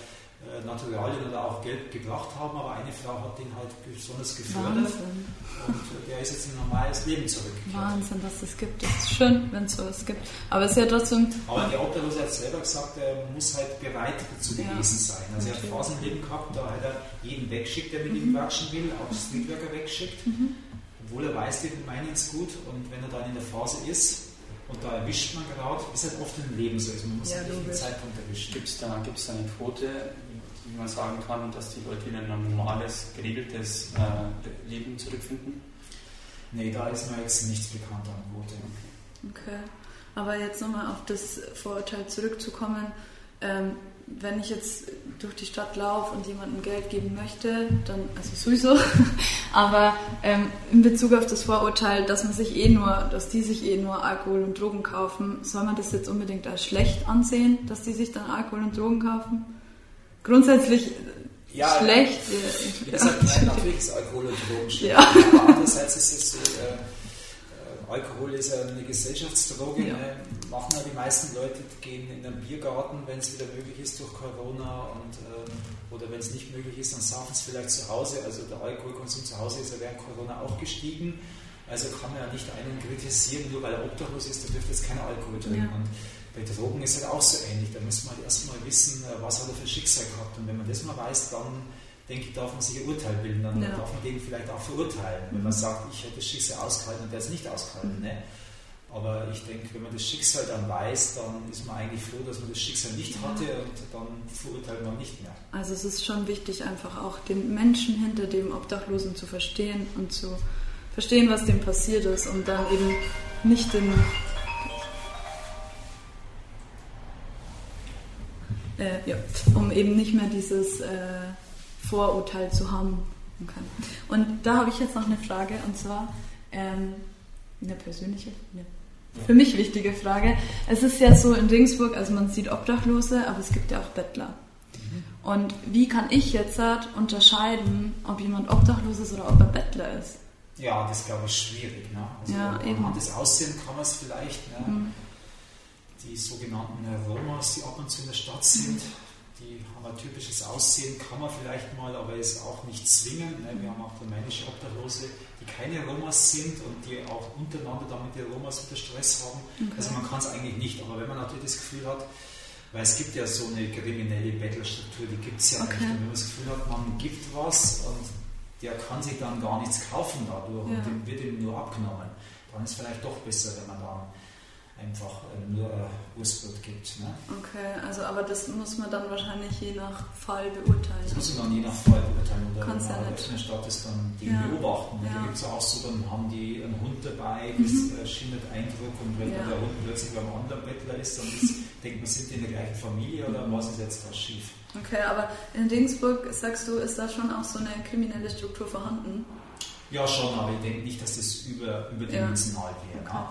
äh, Naturalien oder auch Geld gebracht haben, aber eine Frau hat den halt besonders gefördert Wahnsinn. und der ist jetzt in ein normales Leben zurückgekehrt. Wahnsinn, dass es gibt. Das ist schön, wenn es sowas gibt. Aber es ist ja trotzdem. Aber der Obdachlose hat selber gesagt, er muss halt bereit dazu ja, gewesen sein. Also natürlich. er hat Phasen im Leben gehabt, da hat er jeden weggeschickt, der mit mhm. ihm quatschen will, auch Streetworker weggeschickt, mhm. obwohl er weiß, die meinen es gut und wenn er dann in der Phase ist, und da erwischt man gerade, wie es halt oft im Leben so ist, man muss ja, einen richtigen Zeitpunkt erwischen. Gibt es da, gibt's da eine Quote, wie man sagen kann, dass die Leute in ein normales, geregeltes äh, Leben zurückfinden? Nee, da ist mir jetzt nichts bekannt an Quote. Okay. okay. Aber jetzt nochmal auf das Vorurteil zurückzukommen. Ähm, wenn ich jetzt durch die Stadt laufe und jemandem Geld geben möchte, dann, also sowieso, aber ähm, in Bezug auf das Vorurteil, dass man sich eh nur, dass die sich eh nur Alkohol und Drogen kaufen, soll man das jetzt unbedingt als schlecht ansehen, dass die sich dann Alkohol und Drogen kaufen? Grundsätzlich ja, schlecht. Wie gesagt, nein, natürlich ist Alkohol und Drogen schlecht. Ja. Aber andererseits ist es so, äh, Alkohol ist ja eine Gesellschaftsdroge. Ja. Ne? Machen ja die meisten Leute, gehen in den Biergarten, wenn es wieder möglich ist durch Corona und ähm, oder wenn es nicht möglich ist, dann saufen es vielleicht zu Hause. Also der Alkoholkonsum zu Hause ist ja während Corona auch gestiegen. Also kann man ja nicht einen kritisieren, nur weil er obdachlos ist, der dürfte jetzt keinen Alkohol trinken. Ja. Und bei Drogen ist es halt auch so ähnlich. Da muss man halt erstmal wissen, äh, was hat er für Schicksal gehabt. Und wenn man das mal weiß, dann denke ich, darf man sich ein Urteil bilden, dann ja. darf man den vielleicht auch verurteilen, wenn man mhm. sagt, ich hätte das Schicksal ausgehalten und der ist nicht ausgehalten. Ne? Aber ich denke, wenn man das Schicksal dann weiß, dann ist man eigentlich froh, dass man das Schicksal nicht hatte und dann verurteilt man nicht mehr. Also es ist schon wichtig, einfach auch den Menschen hinter dem Obdachlosen zu verstehen und zu verstehen, was dem passiert ist und dann eben nicht den äh, ja, um eben nicht mehr dieses äh, Vorurteil zu haben. Okay. Und da habe ich jetzt noch eine Frage, und zwar ähm, eine persönliche, eine für mich wichtige Frage. Es ist ja so in Regensburg, also man sieht Obdachlose, aber es gibt ja auch Bettler. Und wie kann ich jetzt halt unterscheiden, ob jemand obdachlos ist oder ob er Bettler ist? Ja, das glaube ich schwierig. Ne? Also ja, anhand des Aussehen kann man es vielleicht. Ne? Mhm. Die sogenannten Romas, die ab und zu in der Stadt sind, die haben ein typisches Aussehen, kann man vielleicht mal, aber ist auch nicht zwingend. Ne? Wir haben auch rumänische Obdachlose, die keine Romas sind und die auch untereinander damit die Romas wieder Stress haben. Okay. Also man kann es eigentlich nicht, aber wenn man natürlich das Gefühl hat, weil es gibt ja so eine kriminelle Bettlerstruktur, die gibt es ja okay. nicht. Und wenn man das Gefühl hat, man gibt was und der kann sich dann gar nichts kaufen dadurch ja. und dem wird ihm nur abgenommen, dann ist es vielleicht doch besser, wenn man dann einfach äh, nur Wurstbrot gibt. Ne? Okay, also aber das muss man dann wahrscheinlich je nach Fall beurteilen. Das muss man dann je nach Fall beurteilen. Oder Kannst wenn man ja in der Stadt ist, dann die ja. beobachten. Ja. Da gibt es auch so, dann haben die einen Hund dabei, das mhm. äh, schindet Eindruck und wenn ja. der Hund plötzlich beim anderen Bettler ist, dann ist, denkt man, sind die in der gleichen Familie oder was ist jetzt da schief? Okay, aber in Dingsburg, sagst du, ist da schon auch so eine kriminelle Struktur vorhanden? Ja, schon, aber ich denke nicht, dass das über, überdimensional wäre. Okay.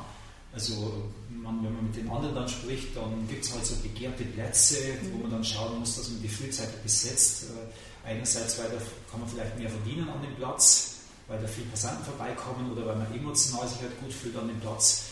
Also man, wenn man mit den anderen dann spricht, dann gibt es halt so begehrte Plätze, mhm. wo man dann schauen muss, dass man die frühzeitig besetzt. Äh, einerseits, weil da kann man vielleicht mehr verdienen an dem Platz, weil da viele Passanten vorbeikommen oder weil man emotional sich halt gut fühlt an dem Platz.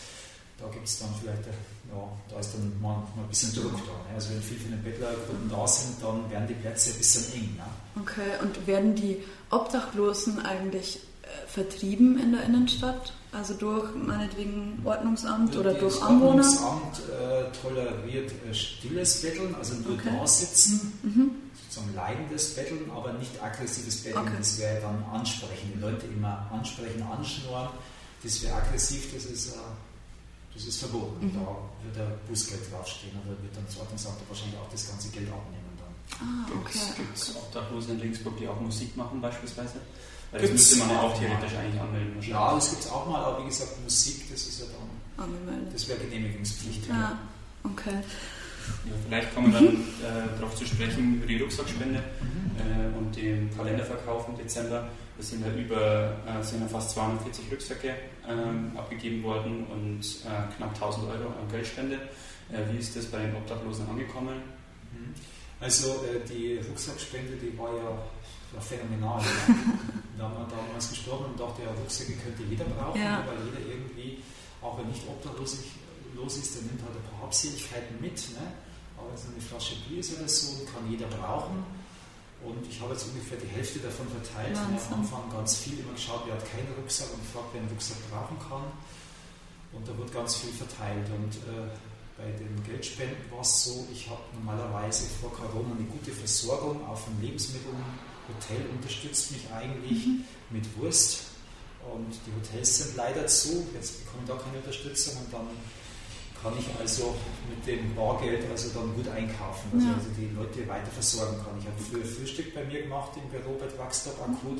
Da gibt es dann vielleicht, äh, ja, da ist dann manchmal ein bisschen Druck da. Ne? Also wenn viel von den Bettlergruppen da sind, dann werden die Plätze ein bisschen eng. Ne? Okay, und werden die Obdachlosen eigentlich äh, vertrieben in der Innenstadt? Also durch meinetwegen Ordnungsamt oder durch Anwohner? Das Ordnungsamt äh, toleriert äh, stilles Betteln, also nur okay. da sitzen, mhm. sozusagen leidendes Betteln, aber nicht aggressives Betteln. Okay. Das wäre dann ansprechen, die Leute immer ansprechen, anschnurren. Das wäre aggressiv, das ist, äh, das ist verboten. Mhm. Da wird der Bußgeld draufstehen oder wird dann das Ordnungsamt wahrscheinlich auch das ganze Geld abnehmen. Dann. Ah, okay. Gibt es Obdachlose in Linksburg, die auch Musik machen beispielsweise? Weil das müsste man ja auch theoretisch eigentlich anmelden. Ja, das gibt es auch mal, aber wie gesagt, Musik, das ist ja dann. Angemeldet. Das wäre Genehmigungspflicht. Ja, ja. okay. Ja, vielleicht kommen wir dann äh, darauf zu sprechen, über die Rucksackspende äh, und den Kalenderverkauf im Dezember. Es sind ja über äh, sind ja fast 240 Rucksäcke ähm, abgegeben worden und äh, knapp 1000 Euro an Geldspende. Äh, wie ist das bei den Obdachlosen angekommen? Mhm. Also äh, die Rucksackspende, die war ja war phänomenal. da haben wir damals gesprochen und dachte, ja, Rucksäcke könnte jeder brauchen, ja. weil jeder irgendwie, auch wenn nicht obdachlos ist, der nimmt halt ein paar Habseligkeiten mit. Ne? Aber so eine Flasche Bier ist oder so, kann jeder brauchen. Und ich habe jetzt ungefähr die Hälfte davon verteilt. Wahnsinn. Am Anfang ganz viel immer geschaut, wer hat keinen Rucksack und gefragt, wer einen Rucksack brauchen kann. Und da wird ganz viel verteilt. Und äh, bei den Geldspenden war es so, ich habe normalerweise vor Corona eine gute Versorgung auf den Lebensmitteln Hotel unterstützt mich eigentlich mhm. mit Wurst und die Hotels sind leider zu, jetzt bekomme ich da keine Unterstützung und dann kann ich also mit dem Bargeld also dann gut einkaufen, dass ja. ich also die Leute weiter versorgen kann. Ich habe früher Frühstück bei mir gemacht im Büro bei Wachstab akut.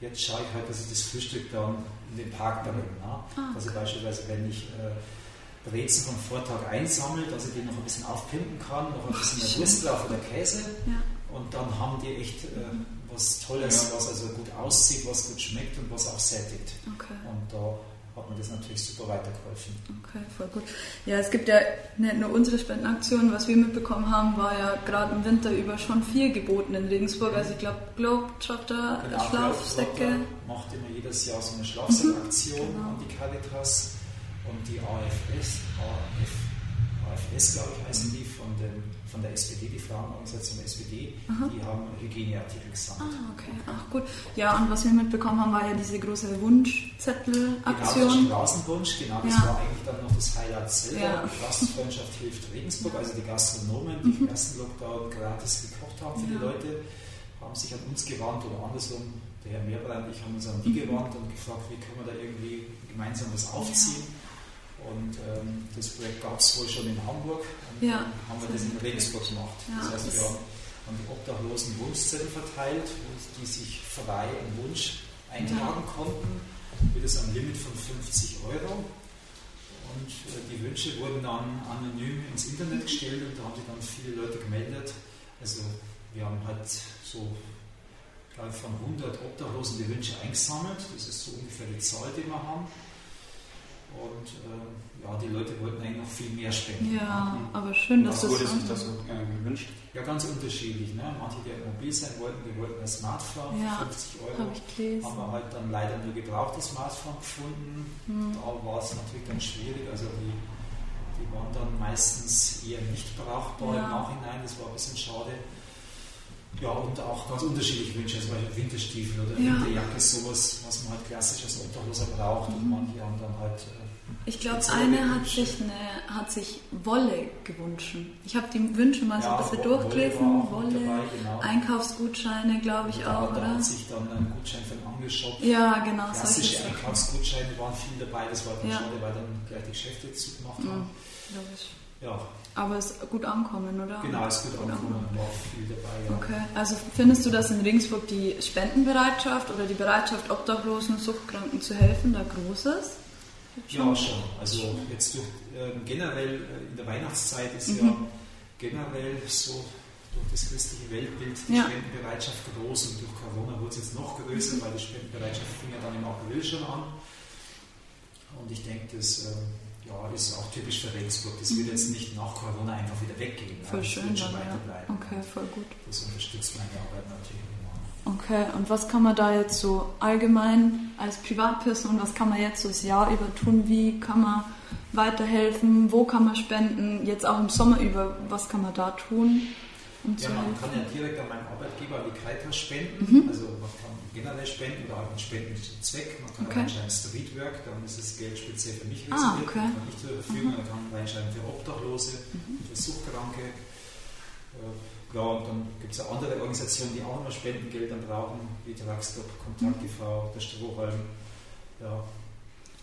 Jetzt schaue ich halt, dass ich das Frühstück dann in den Park bringe. Ne? Ah, also beispielsweise, wenn ich äh, Brezen vom Vortag einsammle, dass ich die noch ein bisschen aufpimpen kann, noch ein bisschen Wurst drauf oder Käse. Ja. Und dann haben die echt äh, was Tolles, ja. was also gut aussieht, was gut schmeckt und was auch sättigt. Okay. Und da hat mir das natürlich super weitergeholfen. Okay, voll gut. Ja, es gibt ja nicht nur unsere Spendenaktion, was wir mitbekommen haben, war ja gerade im Winter über schon viel geboten in Regensburg. Also ich glaube Globetrotter, genau, Schlafsäcke. Globetrotter macht immer jedes Jahr so eine Schlafsackaktion mhm, genau. an die Caritas und die AFS, AF, AFS glaube ich heißen die, von den von der SPD, die Frauenorganisation der SPD, Aha. die haben Hygieneartikel gesammelt. Ah, okay. Ach gut. Ja, und was wir mitbekommen haben, war ja diese große Wunschzettel-Aktion. Genau, Straßenwunsch, genau, das ja. war eigentlich dann noch das Highlight selber. Ja. Gastfreundschaft hilft Regensburg, also die Gastronomen, die mhm. im ersten Lockdown gratis gekocht haben für ja. die Leute, haben sich an uns gewandt oder andersrum, der Herr Meerbrand und ich haben uns an die mhm. gewandt und gefragt, wie können wir da irgendwie gemeinsam was aufziehen. Und ähm, das Projekt gab es wohl schon in Hamburg und ja. dann haben wir das in Regensburg gemacht. Ja, das heißt, wir haben an die Obdachlosen Wunschzettel verteilt, die sich frei einen Wunsch eintragen ja. konnten, mit einem Limit von 50 Euro. Und äh, die Wünsche wurden dann anonym ins Internet gestellt und da haben sich dann viele Leute gemeldet. Also wir haben halt so von 100 Obdachlosen die Wünsche eingesammelt. Das ist so ungefähr die Zahl, die wir haben. Und äh, ja, die Leute wollten eigentlich noch viel mehr spenden. Ja, mhm. aber schön, dass das. wurde sich das so äh, gewünscht? Ja, ganz unterschiedlich. Ne? Manche, die halt mobil sein wollten, die wollten ein Smartphone ja, 50 Euro. Hab ich gelesen. Haben wir halt dann leider nur gebrauchtes Smartphone gefunden. Mhm. Da war es natürlich dann schwierig. Also die, die waren dann meistens eher nicht brauchbar ja. im Nachhinein. Das war ein bisschen schade. Ja, und auch ganz unterschiedliche Wünsche, zum Beispiel Winterstiefel oder ja. Winterjacke, sowas, was man halt klassisch als Obdachloser braucht. Mhm. Und manche haben dann halt. Ich glaube, eine hat sich, eine hat sich Wolle gewünscht. Ich habe die Wünsche mal ja, so ein bisschen durchgelesen. Wolle, dabei, genau. Einkaufsgutscheine, glaube ich auch, oder? Da hat sich dann ein Gutschein für den Angelshop. Ja, genau. Klassische Einkaufsgutscheine waren viel dabei. Das war dann ja. schade, weil dann gleich die Geschäfte zugemacht haben. Mhm, ja, aber es ist gut ankommen, oder? Genau, es ist gut ankommen, war viel dabei. Ja. Okay, also findest du, dass in Regensburg die Spendenbereitschaft oder die Bereitschaft, Obdachlosen und Suchtkranken zu helfen, da groß ist? Ja, schon. Also jetzt durch, äh, generell äh, in der Weihnachtszeit ist mhm. ja generell so durch das christliche Weltbild die ja. Spendenbereitschaft groß und durch Corona wurde es jetzt noch größer, mhm. weil die Spendenbereitschaft fing ja dann im April schon an. Und ich denke, das äh, ja, ist auch typisch für Regensburg. Das wird jetzt nicht nach Corona einfach wieder weggehen. Voll das schön wird schon dann, ja. weiterbleiben. Okay, voll gut. Das unterstützt meine Arbeit natürlich. Okay, und was kann man da jetzt so allgemein als Privatperson, was kann man jetzt so das Jahr über tun? Wie kann man weiterhelfen? Wo kann man spenden? Jetzt auch im Sommer über, was kann man da tun? Um Ja, man helfen? kann ja direkt an meinen Arbeitgeber, die Caritas spenden. Mhm. Also man kann generell spenden oder halt einen Spendenzweck. Man kann Okay. auch reinschreiben Streetwork, dann ist das Geld speziell für mich Ah, reserviert, okay. kann ich zur Verfügung. Man kann reinschreiben für Obdachlose, für Suchtkranke. Äh, Ja, und dann gibt es ja andere Organisationen, die auch immer Spendengeldern brauchen, wie Drugstop, Kontakt e.V., der Strohhalm. Ja,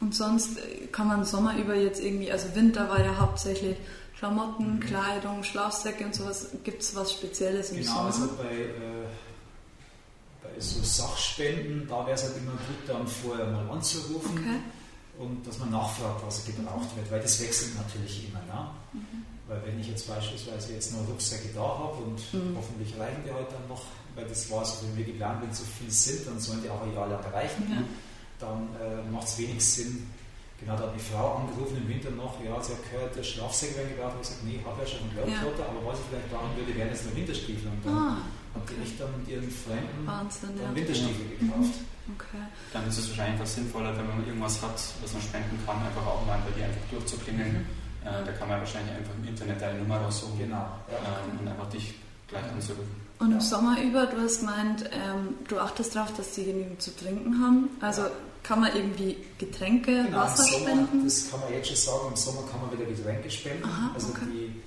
Und sonst äh, kann man Sommer über jetzt irgendwie, also Winter war ja hauptsächlich Klamotten, Kleidung, Schlafsäcke und sowas. Gibt es was Spezielles im Genau, Sommer? also bei, äh, bei so Sachspenden, da wäre es halt immer gut, dann vorher mal anzurufen Okay. und dass man nachfragt, was gebraucht wird, weil das wechselt natürlich immer. Ne? Mhm. Weil wenn ich jetzt beispielsweise jetzt noch Rucksäcke da habe und Mhm. hoffentlich reichen die halt dann noch, weil das war so, wenn wir geplant, wenn so viel sind, dann sollen die auch ein Jahr lang reichen, Ja. dann äh, macht es wenig Sinn. Genau, da hat die Frau angerufen im Winter noch, ja, sie hat gehört, der Schlafsäcke werden gebraucht. Ich habe gesagt, nee, ich habe ja schon einen Globetrotter, aber was ich vielleicht brauchen würde, wären jetzt nur Winterstiefel. Und dann Ah, hat die echt dann mit ihren Freunden Wahnsinn, ja. dann Winterstiefel gekauft. Okay. Dann ist es wahrscheinlich einfach sinnvoller, wenn man irgendwas hat, was man spenden kann, einfach auch mal bei dir einfach durchzuklingeln. Äh, da kann man wahrscheinlich einfach im Internet deine Nummer raussuchen Genau. Ja. ähm, und einfach dich gleich anzurufen. Und im Ja. Sommer über, du hast gemeint, ähm, du achtest darauf, dass die genügend zu trinken haben. Also kann man irgendwie Getränke, Genau, im Wasser Sommer, spenden? das kann man jetzt schon sagen, im Sommer kann man wieder Getränke spenden. Aha, also okay. die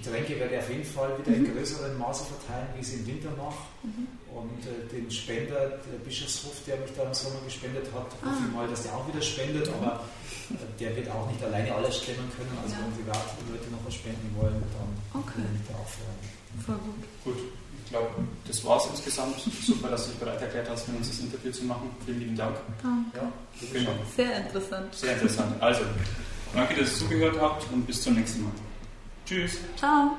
Getränke werde ich auf jeden Fall wieder in größerem Maße verteilen, wie ich es im Winter mache. Mhm. Und äh, den Spender, der Bischofshof, der mich da im Sommer gespendet hat, hoffe Ah. ich mal, dass der auch wieder spendet, aber äh, der wird auch nicht alleine alles stemmen können. Also Ja. wenn private Leute noch was spenden wollen, dann Okay. würde ich da auch freuen. Voll gut. Gut, ich glaube, das war es insgesamt. Super, dass du dich bereit erklärt hast, mit uns das Interview zu machen. Vielen lieben Dank. Danke. Ja, Genau. Sehr interessant. Sehr interessant. Also, danke, dass ihr zugehört habt und bis zum nächsten Mal. Tschüss. Ciao.